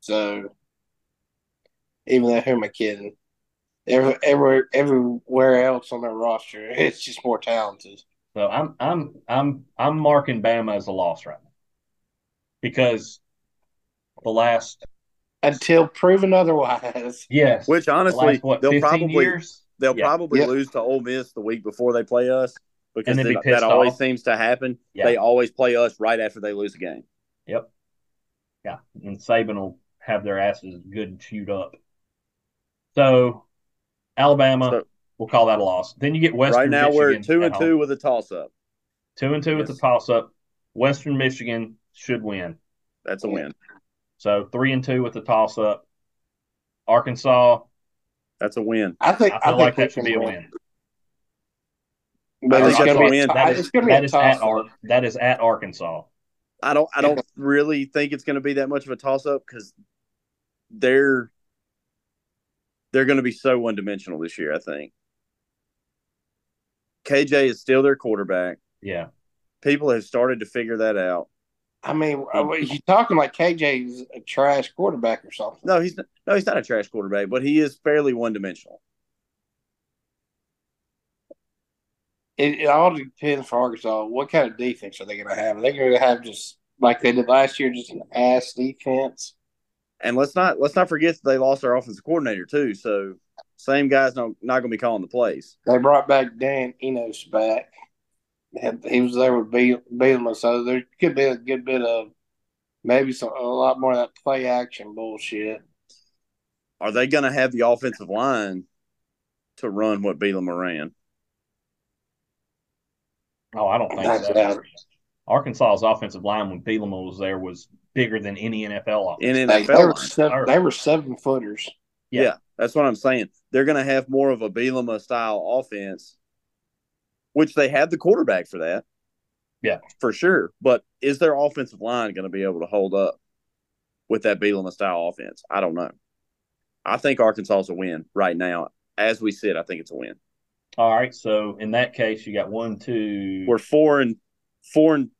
So even though who am I kidding? Every, every everywhere else on their roster, *laughs* it's just more talented. So I'm I'm I'm I'm marking Bama as a loss right now because the last Until proven otherwise. *laughs* yes, Which the honestly, last, what they'll 15 probably years. they'll Yeah. probably Yeah. lose to Ole Miss the week before they play us because And then be that, pissed that always seems to happen. Yeah. They always play us right after they lose a game. Yep. Yeah, and Saban will have their asses good and chewed up. So Alabama, So- we'll call that a loss. Then you get Western. right now we're Michigan two and two with a toss up. Two and two with a toss up. Western Michigan should win. That's a win. So three and two with the toss up. Arkansas, That's a win. I think I feel think like that should be a win. But it's gonna be a a win. tie- That is gonna be a at Ar- that is at Arkansas. I don't I don't really think it's going to be that much of a toss up because they're they're going to be so one dimensional this year. I think KJ is still their quarterback. Yeah. People have started to figure that out. I mean, uh, are you talking like KJ's a trash quarterback or something? No, he's not, no, he's not a trash quarterback, but he is fairly one dimensional. It, it all depends for Arkansas. What kind of defense are they going to have? Are they going to have just like they did last year, just an ass defense? And let's not let's not forget that they lost their offensive coordinator too. So same guy's not not going to be calling the plays. They brought back Dan Enos back. He was there with Biel- Bielema, so there could be a good bit of maybe some a lot more of that play action bullshit. Are they going to have the offensive line to run what Bielema ran? Oh, I don't think That's so. out. Arkansas's offensive line when Bielema was there was bigger than any NFL offense. In NFL they, were seven, they were seven footers. Yeah. That's what I'm saying. They're going to have more of a Bielema style offense, which they have the quarterback for that. Yeah. for sure. But is their offensive line going to be able to hold up with that Bielema style offense? I don't know. I think Arkansas is a win right now. As we sit, I think it's a win. All right. So in that case, you got one, two, We're four and four and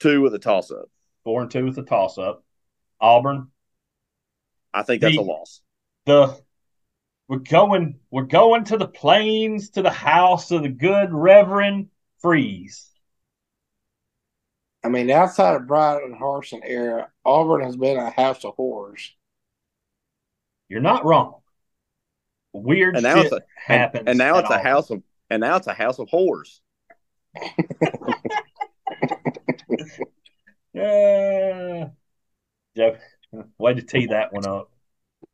two with a toss up. four and two with a toss up. Auburn, I think that's The- a loss. the we're going we're going to the plains to the house of the good Reverend Freeze. I mean, outside of Bryant and Harson era, Auburn has been a house of horrors. You're not wrong. Weird And now shit it's a- happens. and now at it's a Auburn. house of and now it's a house of whores. *laughs* Yeah. Jeff, *laughs* way to tee that one up.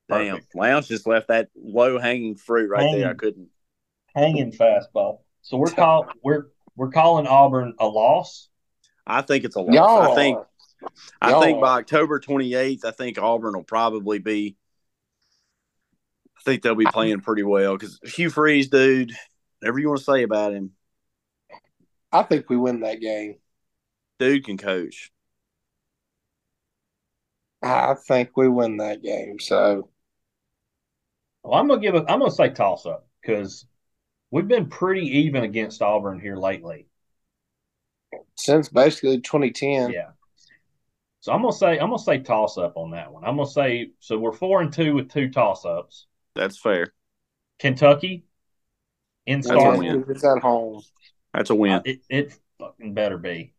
Damn, Perfect. Lounge just left that low hanging fruit right there. I couldn't. Hanging fastball. So we're *laughs* call we're we're calling Auburn a loss. I think it's a loss. Y'all, I think are. I Y'all think are. by October 28th, I think Auburn will probably be. I think they'll be playing pretty well because Hugh Freeze, dude, whatever you want to say about him, I think we win that game. dude can coach. I think we win that game. So Well, I'm gonna give a I'm gonna say toss up because we've been pretty even against Auburn here lately. since basically 2010, Yeah. So I'm gonna say I'm gonna say toss up on that one. I'm gonna say so we're four and two with two toss ups. That's fair. Kentucky in That's a Starkville. win. it's at home. That's a win. Uh, it it fucking better be.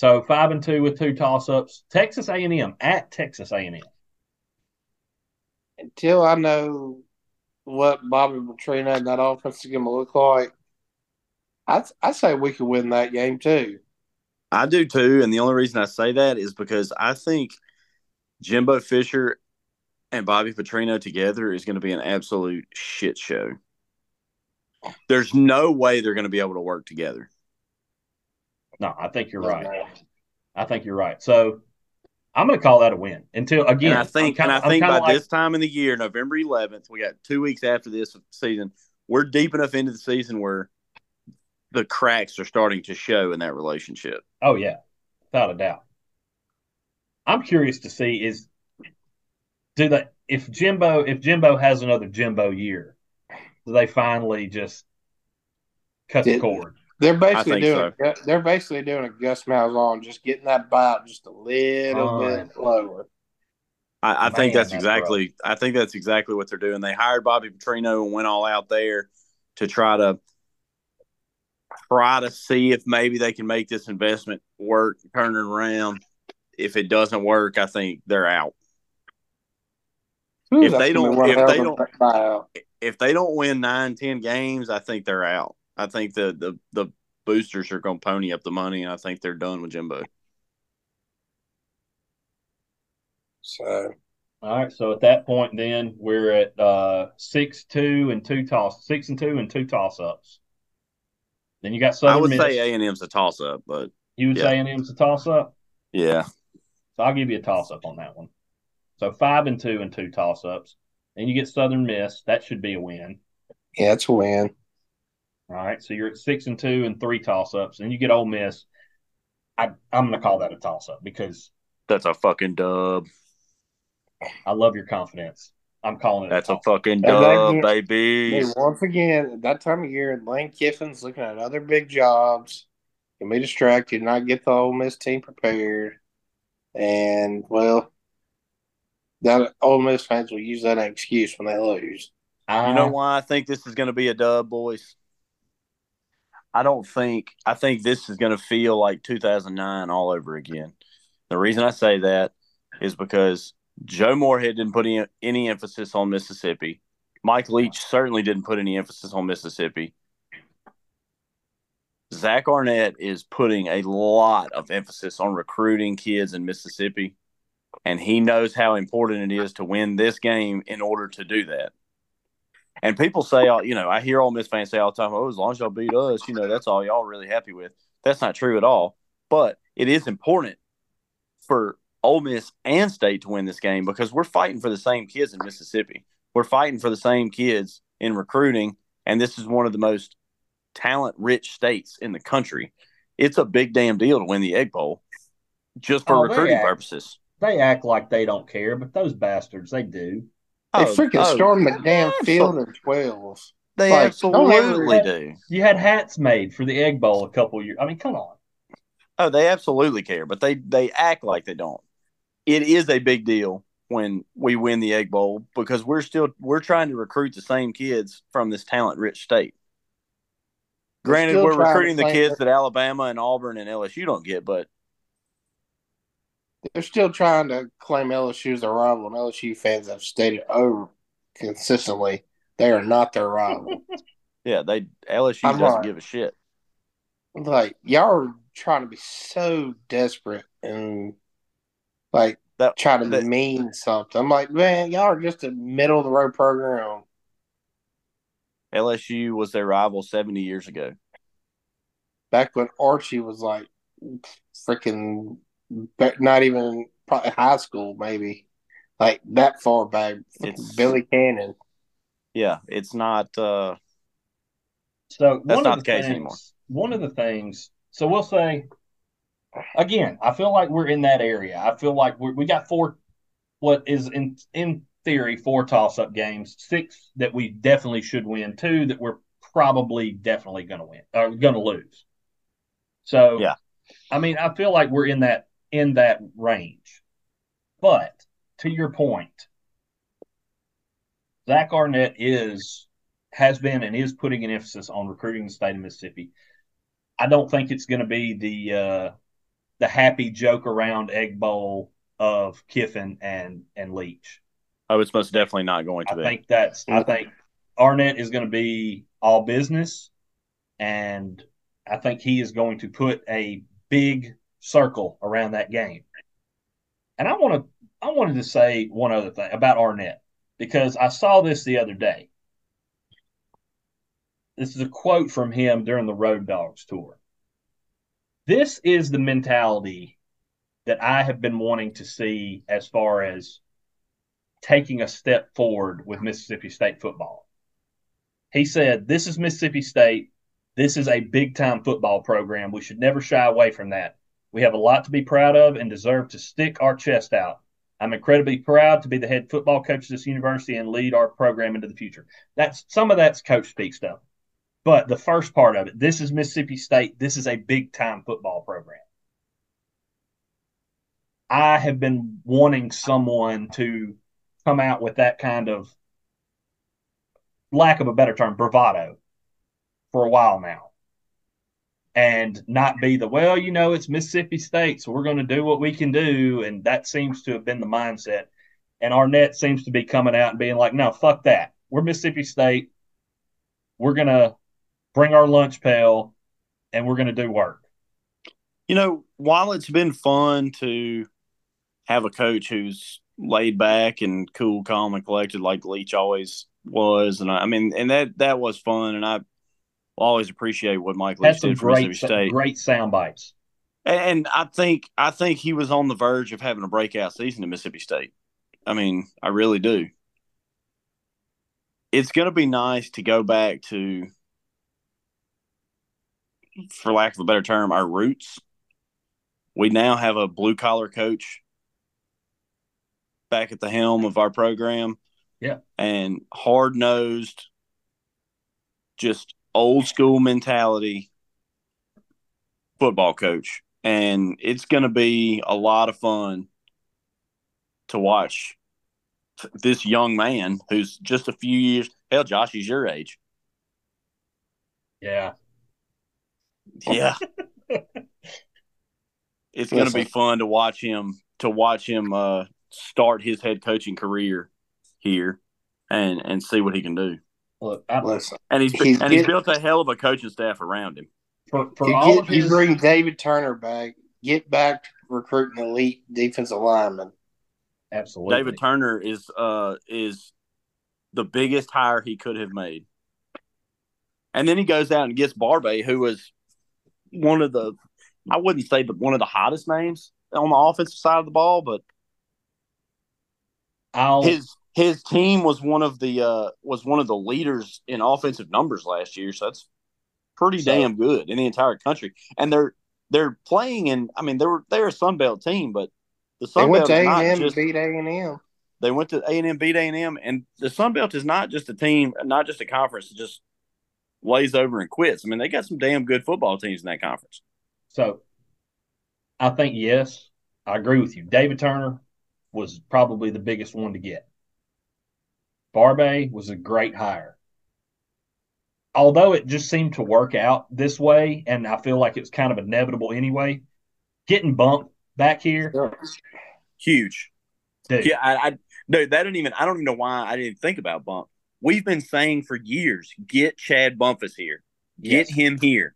So five and two with two toss ups. Texas A and M at Texas A and M. Until I know what Bobby Petrino and that offense is going to look like, I I say we could win that game too. I do too, and the only reason I say that is because I think Jimbo Fisher and Bobby Petrino together is going to be an absolute shit show. There's no way they're going to be able to work together. No, I think you're right. I think you're right. So I'm gonna call that a win. Until again, and I think, kinda- and I think by like- this time in the year, November 11th, we got two weeks after this season. We're deep enough into the season where the cracks are starting to show in that relationship. Oh yeah, without a doubt. I'm curious to see is do they if Jimbo if Jimbo has another Jimbo year, do they finally just cut the cord? They're basically think doing they're basically doing a Gus Malzahn, just getting that bite just a little Fine. bit lower. I, I think that's that's exactly. I think that's exactly what they're doing. They hired Bobby Petrino and went all out there to try to try to see if maybe they can make this investment work, turn it around. If it doesn't work, I think they're out. Whew, If they don't- one if hell they don't- If they don't win nine, ten games, I think they're out. I think the the the boosters are going to pony up the money, and I think they're done with Jimbo. So All right, so at that point, then we're at uh, six two and two toss six and two and two toss ups. Then you got Southern I would Miss. say A and M's a toss up, but you would yeah. say A&M's a toss up. yeah, So I'll give you a toss up on that one. So five and two and two toss ups. Then you get Southern Miss. That should be a win. yeah, it's a win. All right. So you're at six and two and three toss ups. and you get Ole Miss. I, I'm going to call that a toss up because that's a fucking dub. I love your confidence. I'm calling it. That's a toss-up. fucking dub, that- baby. Hey, once again, at that time of year, Lane Kiffin's looking at other big jobs. Can be distracted, not get the Ole Miss team prepared, and well, that Ole Miss fans will use that excuse when they lose. I, You know why I think this is going to be a dub, boys? I don't think I think this is going to feel like 2009 all over again. The reason I say that is because Joe Moorhead didn't put any, any emphasis on Mississippi. Mike Leach certainly didn't put any emphasis on Mississippi. Zach Arnett is putting a lot of emphasis on recruiting kids in Mississippi, and he knows how important it is to win this game in order to do that. And people say, uh, you know, I hear Ole Miss fans say all the time, oh, as long as y'all beat us, you know, that's all y'all really happy with. That's not true at all. But it is important for Ole Miss and State to win this game because we're fighting for the same kids in Mississippi. we're fighting for the same kids in recruiting, and this is one of the most talent rich states in the country. It's a big damn deal to win the Egg Bowl just for Oh, they recruiting act- purposes. They act like they don't care, but those bastards, they do. They Oh, freaking oh, stormed the damn absol- field in 12. They Like, don't absolutely do. You had hats made for the Egg Bowl a couple years. I mean, come on. Oh, they absolutely care, but they they act like they don't. It is a big deal when we win the Egg Bowl because we're still we're trying to recruit the same kids from this talent rich state. Granted, we're trying to recruiting the kids that Alabama and Auburn and LSU don't get, but They're still trying to claim LSU as a rival, and LSU fans have stated over consistently they are not their rival. *laughs* yeah, they LSU I'm doesn't right. give a shit. like y'all are trying to be so desperate and like That try to that- mean something. I'm like, man, y'all are just a middle of the road program. LSU was their rival seventy years ago. Back when Archie was like freaking not even probably high school, maybe like that far back. It's- Billy Cannon. Yeah, it's not. uh So That's one not of the case things, anymore. One of the things. So we'll say again. I feel like we're in that area. I feel like we we got four. What is in in theory four toss up games, six that we definitely should win, two that we're probably definitely going to win or going to lose. So Yeah. I mean, I feel like we're in that in that range. But to your point, Zach Arnett is has been and is putting an emphasis on recruiting the state of Mississippi. I don't think it's going to be the uh, the happy joke around egg bowl of Kiffin and and Leach. Oh, it's most definitely not going to I be. I think that's I think Arnett is going to be all business, and I think he is going to put a big circle around that game. And I want to I wanted to say one other thing about Arnett because I saw this the other day. This is a quote from him during the Road Dogs tour. This is the mentality that I have been wanting to see as far as taking a step forward with Mississippi State football. He said, This is Mississippi State. This is a big time football program. We should never shy away from that. We have a lot to be proud of and deserve to stick our chest out. I'm incredibly proud to be the head football coach of this university and lead our program into the future. That's some of that's coach speak stuff. But the first part of it, this is Mississippi State. This is a big time football program. I have been wanting someone to come out with that kind of lack of a better term, bravado for a while now. And not be the, well, you know, it's Mississippi State, so we're going to do what we can do. And that seems to have been the mindset. And Arnett seems to be coming out and being like, no, fuck that. We're Mississippi State. We're going to bring our lunch pail and we're going to do work. You know, while it's been fun to have a coach who's laid back and cool, calm, and collected like Leach always was, and I, I mean, and that that was fun, and I always appreciate what Mike Leach did for great, Mississippi State. great sound bites. And, and I think I think he was on the verge of having a breakout season at Mississippi State. I mean, I really do. It's going to be nice to go back to, for lack of a better term, our roots. We now have a blue collar coach back at the helm of our program. Yeah. And hard nosed, just old school mentality football coach. And it's going to be a lot of fun to watch this young man who's just a few years. Hell, Josh, he's your age. Yeah. Yeah. *laughs* it's going to be fun to watch him to watch him uh, start his head coaching career here and and see what he can do. Look, I, Listen, And he's He's and he's built a hell of a coaching staff around him. for, for all get, of you bring David Turner back, get back to recruiting elite defensive linemen. absolutely. David Turner is uh is the biggest hire he could have made. And then he goes out and gets Barbay, who was one of the I wouldn't say the one of the hottest names on the offensive side of the ball, but I'll his his team was one of the uh, was one of the leaders in offensive numbers last year. So that's pretty So- damn good in the entire country. And they're they're playing in. I mean, they were they're a Sun Belt team, but the They Sun went Belt to A and M beat A and M. they went to A and M, beat A and M, and the Sun Belt is not just a team, not just a conference that just lays over and quits. I mean, they got some damn good football teams in that conference. So I think yes, I agree with you. David Turner was probably the biggest one to get. Barbay was a great hire. Although it just seemed to work out this way, and I feel like it's kind of inevitable anyway, getting bumped back here, Huge. dude, Yeah, I, I no, that didn't even. I don't even know why I didn't think about Bump. We've been saying for years, get Chad Bumphis here, get yes. him here,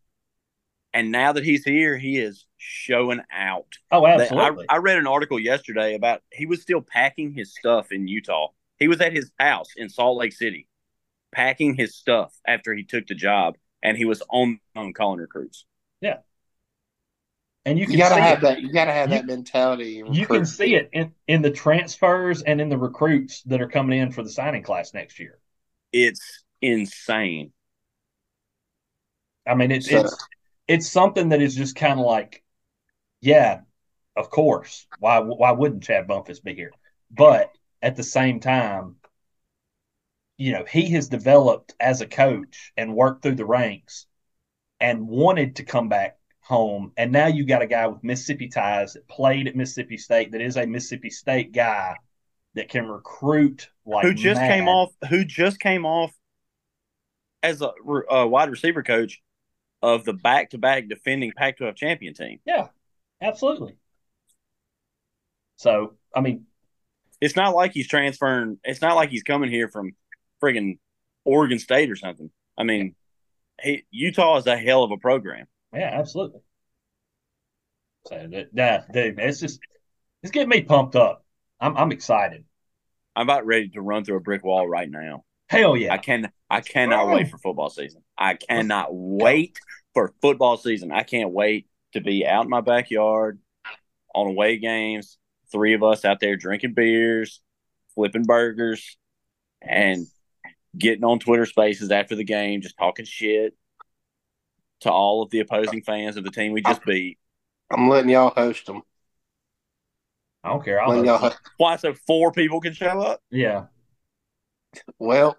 and now that he's here, he is showing out. Oh, absolutely. I, I read an article yesterday about he was still packing his stuff in Utah. He was at his house in Salt Lake City, packing his stuff after he took the job, and he was on on calling recruits. Yeah, and you You gotta see have it. that. You gotta have You- that mentality. You can see it in, in the transfers and in the recruits that are coming in for the signing class next year. It's insane. I mean, it's So- it's it's something that is just kind of like, yeah, of course. Why why wouldn't Chad Bumphis be here? But at the same time, you know, he has developed as a coach and worked through the ranks and wanted to come back home. And now you got a guy with Mississippi ties that played at Mississippi State that is a Mississippi State guy that can recruit like who just mad. came off who just came off as a, a wide receiver coach of the back-to-back defending Pac-12 champion team. Yeah, absolutely. So, I mean, It's not like he's transferring. It's not like he's coming here from friggin' Oregon State or something. I mean, he, Utah is a hell of a program. Yeah, absolutely. So that, that dude, it's just it's getting me pumped up. I'm I'm excited. I'm about ready to run through a brick wall right now. Hell yeah. I can. I cannot wait for football season. I cannot wait for football season. I can't wait to be out in my backyard on away games. Three of us out there drinking beers, flipping burgers, and getting on Twitter Spaces after the game, just talking shit to all of the opposing fans of the team we just beat. I'm letting y'all host them. I don't care. I'll Letting y'all host. Why? So four people can show up. yeah. well,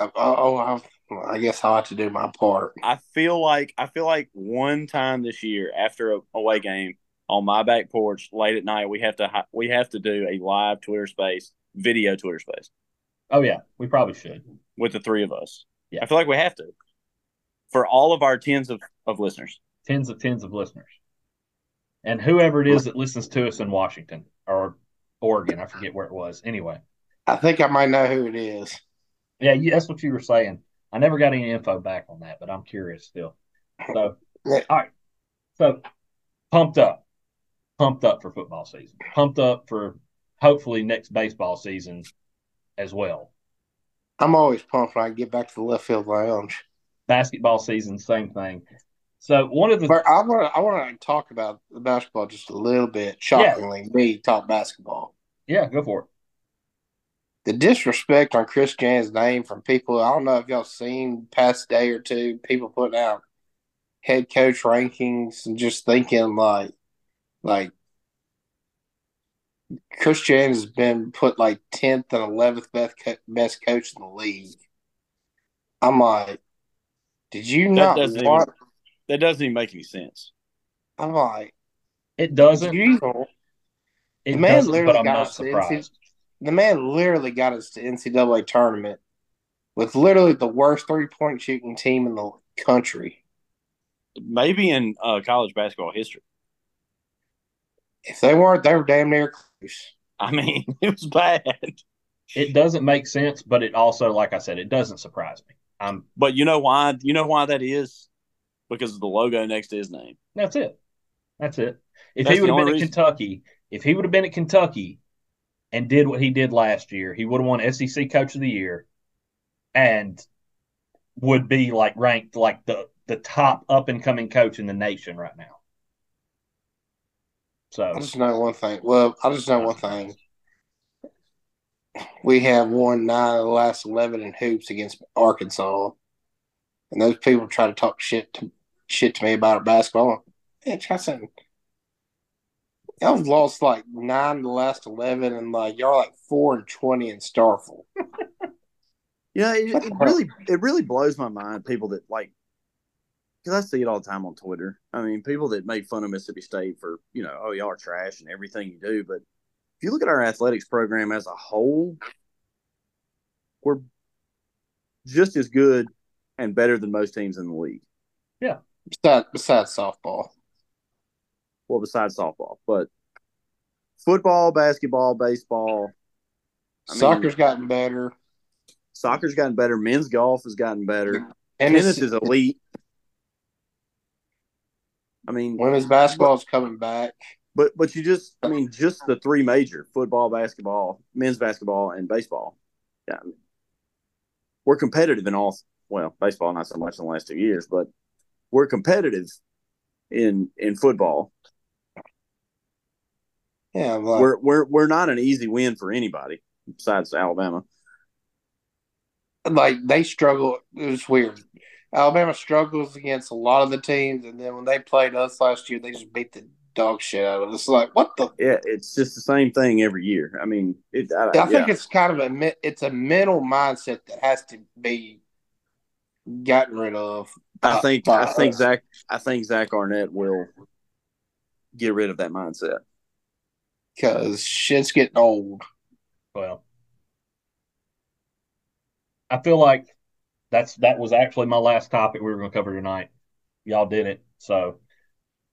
I, oh, I, I guess I'll have to do my part. I feel like I feel like one time this year after a away game on my back porch late at night we have to hi- we have to do a live Twitter space video Twitter space Oh yeah. We probably should. with the three of us. Yeah. I feel like we have to for all of our tens of, of listeners. Tens of tens of listeners. And whoever it is that listens to us in Washington or Oregon, I forget where it was. Anyway. I think I might know who it is. Yeah, you, that's what you were saying. I never got any info back on that, but I'm curious still. So, all right. So, pumped up, pumped up for football season, pumped up for hopefully next baseball season as well. I'm always pumped when I get back to the left field lounge. Basketball season, same thing. So, one of the But I want to I want to talk about the basketball just a little bit. Shockingly, me talk basketball. yeah, go for it. The disrespect on Chris Jans name from people. I don't know if y'all seen past day or two. People putting out head coach rankings and just thinking like, like Chris Jans has been put like tenth and eleventh best co- best coach in the league. I'm like, did you not doesn't want? That doesn't even make any sense. I'm like, It doesn't. you, It the man doesn't, literally but I'm got not us to surprised. the man literally got us to NCAA tournament with literally the worst three point shooting team in the country. Maybe in uh, college basketball history. If they weren't, they were damn near close. I mean, *laughs* it was bad. It doesn't make sense, but it also, like I said, it doesn't surprise me. I'm But you know why? You know why that is? Because of the logo next to his name. That's it. That's it. If That's he would have been only at. Kentucky, if he would have been at Kentucky and did what he did last year, he would have won SEC Coach of the Year and would be like ranked like the the top up and coming coach in the nation right now. So I just know one thing. Well, I just know one thing. we have won nine of the last eleven in hoops against Arkansas, and those people try to talk shit to shit to me about our basketball. Bitch, I said y'all lost like nine of the last eleven, and like y'all like four and twenty in Starkville. *laughs* Yeah, it, it really it really blows my mind. People that like because I see it all the time on Twitter. I mean, people that make fun of Mississippi State for you know, oh y'all are trash and everything you do, but if you look at our athletics program as a whole, we're just as good and better than most teams in the league. Yeah. Besides, besides softball. Well, besides softball, but football, basketball, baseball. I mean, Soccer's gotten better. Soccer's gotten better. Men's golf has gotten better. Tennis is elite. I mean, women's basketball is coming back. But but you just I mean just the three major football, basketball, men's basketball, and baseball. Yeah, we're competitive in all. Well, baseball not so much in the last two years, but we're competitive in in football. Yeah, we're we're we're not an easy win for anybody besides Alabama. Like they struggle. It was weird. Alabama struggles against a lot of the teams, and then when they played us last year, they just beat the dog shit out of us. It's like what the? Yeah, it's just the same thing every year. I mean, it, I, I think it's kind of a it's a mental mindset that has to be gotten rid of. I think I think Zach I think Zach Arnett will get rid of that mindset because shit's getting old. Well, I feel like that's that was actually my last topic we were going to cover tonight. Y'all did it. So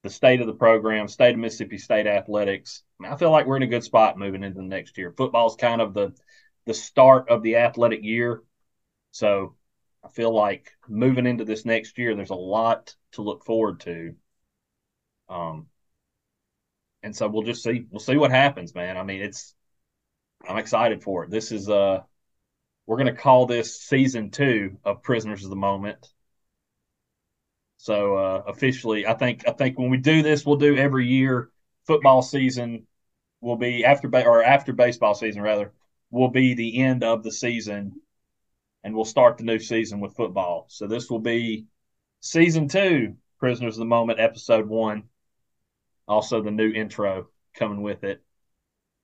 the state of the program, state of Mississippi State athletics. I, feel like we're in a good spot moving into the next year. Football's kind of the the start of the athletic year. So I feel like moving into this next year, there's a lot to look forward to. Um, and so we'll just see we'll see what happens, man. I mean, it's I'm excited for it. This is uh we're going to call this season two of Prisoners of the Moment. So uh, officially, I think I think when we do this, we'll do every year. Football season will be after or after baseball season rather will be the end of the season, and we'll start the new season with football. So this will be season two, Prisoners of the Moment, episode one. Also, the new intro coming with it.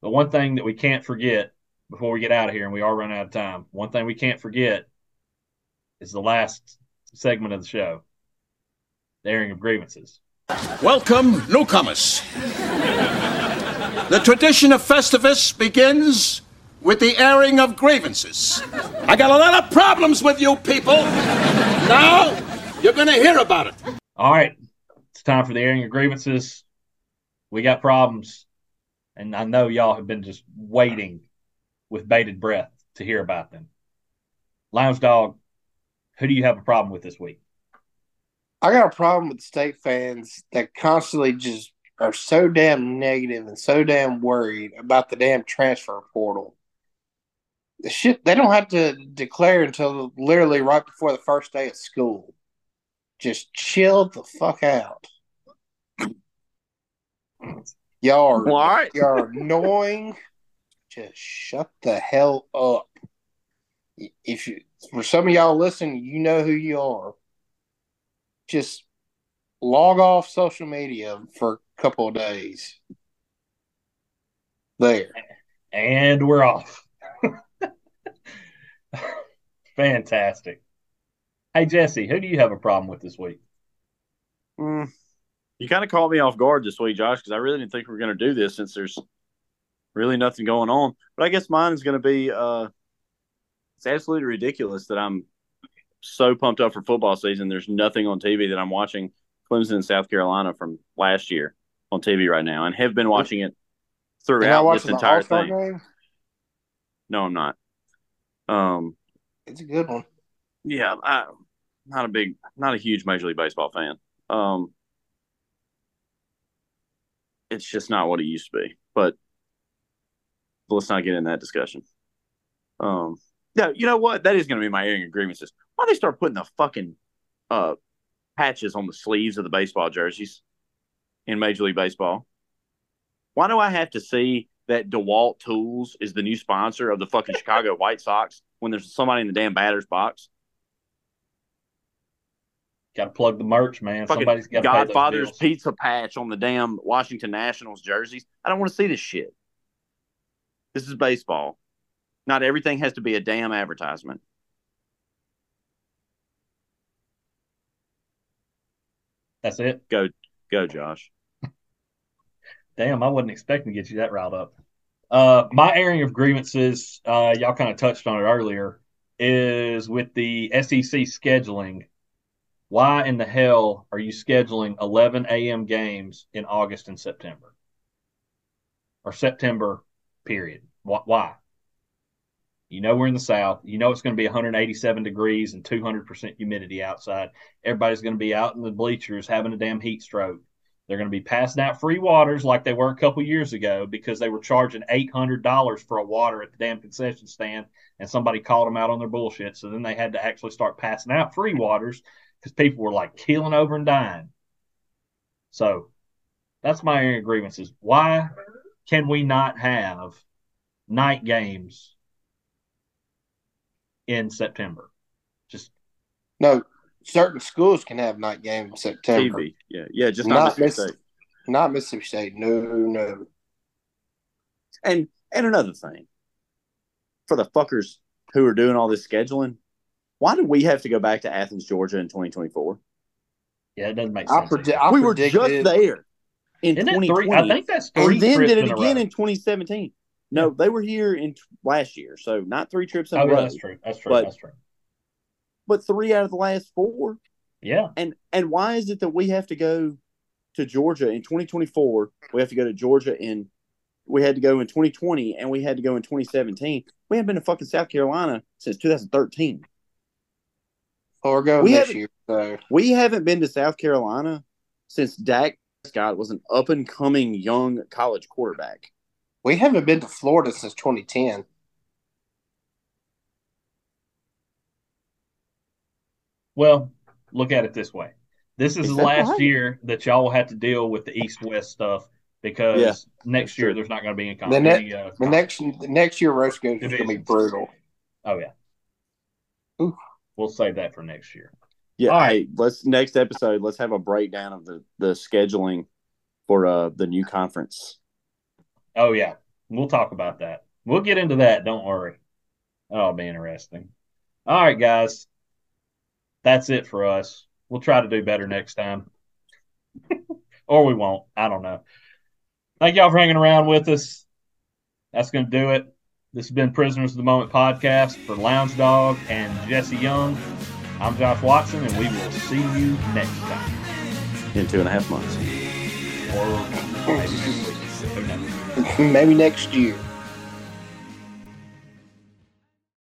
The one thing that we can't forget before we get out of here, and we are running out of time, one thing we can't forget is the last segment of the show the airing of grievances. Welcome, newcomers. the tradition of Festivus begins with the airing of grievances. I got a lot of problems with you people. Now, you're going to hear about it. All right. It's time for the airing of grievances. We got problems. And I know y'all have been just waiting with bated breath to hear about them. Lounge Dog, who do you have a problem with this week? I got a problem with state fans that constantly just are so damn negative and so damn worried about the damn transfer portal. The shit they don't have to declare until literally right before the first day of school. Just chill the fuck out. Y'all are, what? y'all are annoying just shut the hell up. If you, for some of y'all listening, you know who you are. Just log off social media for a couple of days. There. And we're off. *laughs* Fantastic. Hey, Jesse, who do you have a problem with this week? Mm, you kind of caught me off guard this week, Josh, because I really didn't think we were going to do this since there's really nothing going on. But I guess mine is going to be uh, it's absolutely ridiculous that I'm so pumped up for football season. There's nothing on TV that I'm watching Clemson and South Carolina from last year on TV right now, and have been watching it throughout this entire thing. Game? No, I'm not. Um, it's a good one. Yeah, I, not a big, not a huge Major League Baseball fan. Um, it's just not what it used to be. But but let's not get in that discussion. Um, yeah, you know what? That is going to be my airing agreement. Is why they start putting the fucking uh patches on the sleeves of the baseball jerseys in Major League Baseball? Why do I have to see that DeWalt Tools is the new sponsor of the fucking Chicago *laughs* White Sox when there's somebody in the damn batter's box? Got to plug the merch, man. Fucking Somebody's got Godfather's pizza patch on the damn Washington Nationals jerseys. I don't want to see this shit. This is baseball. Not everything has to be a damn advertisement. That's it. Go, go, Josh. *laughs* Damn, I wasn't expecting to get you that riled up. Uh, my airing of grievances, uh, y'all kind of touched on it earlier, is with the SEC scheduling. Why in the hell are you scheduling 11 a.m. games in August and September? Or September, period. Why? You know we're in the South. You know it's going to be 187 degrees and 200% humidity outside. Everybody's going to be out in the bleachers having a damn heat stroke. They're going to be passing out free waters like they were a couple years ago because they were charging $800 for a water at the damn concession stand and somebody called them out on their bullshit. So then they had to actually start passing out free waters because people were like killing over and dying. So that's my area of grievances. Why can we not have night games in September. Just no. Certain schools can have night games in September. TV. Yeah, yeah, just not, not Mississippi State. Not Mississippi State. No, no. And and another thing, for the fuckers who are doing all this scheduling, why do we have to go back to Athens, Georgia, in 2024? Yeah, it doesn't make sense. I predi- I we were just there in 2020. I think that's three. And then did it again in 2017. No, they were here in t- last year, so not three trips in oh, a row. That's true. That's true. But, that's true. But three out of the last four. Yeah. And and why is it that we have to go to Georgia in 2024? We have to go to Georgia in. We had to go in 2020, and we had to go in 2017. We haven't been to fucking South Carolina since 2013. Or go we this year. So. We haven't been to South Carolina since Dak Prescott was an up and coming young college quarterback. We haven't been to Florida since 2010. Well, look at it this way. This is, is the last right? year that y'all will have to deal with the East West stuff because yeah, next year true. there's not going to be any the, ne- uh, the next the next year Roscoe is going to be brutal. Oh yeah. Ooh. We'll save that for next year. Yeah. All right. let's next episode. Let's have a breakdown of the the scheduling for uh the new conference. Oh yeah, we'll talk about that. We'll get into that. Don't worry. That'll be interesting. All right, guys. That's it for us. We'll try to do better next time. *laughs* or we won't. I don't know. Thank y'all for hanging around with us. That's going to do it. This has been Prisoners of the Moment podcast for Lounge Dog and Jesse Young. I'm Josh Watson, and we will see you next time. In two and a half months. Or maybe *laughs* Maybe next year.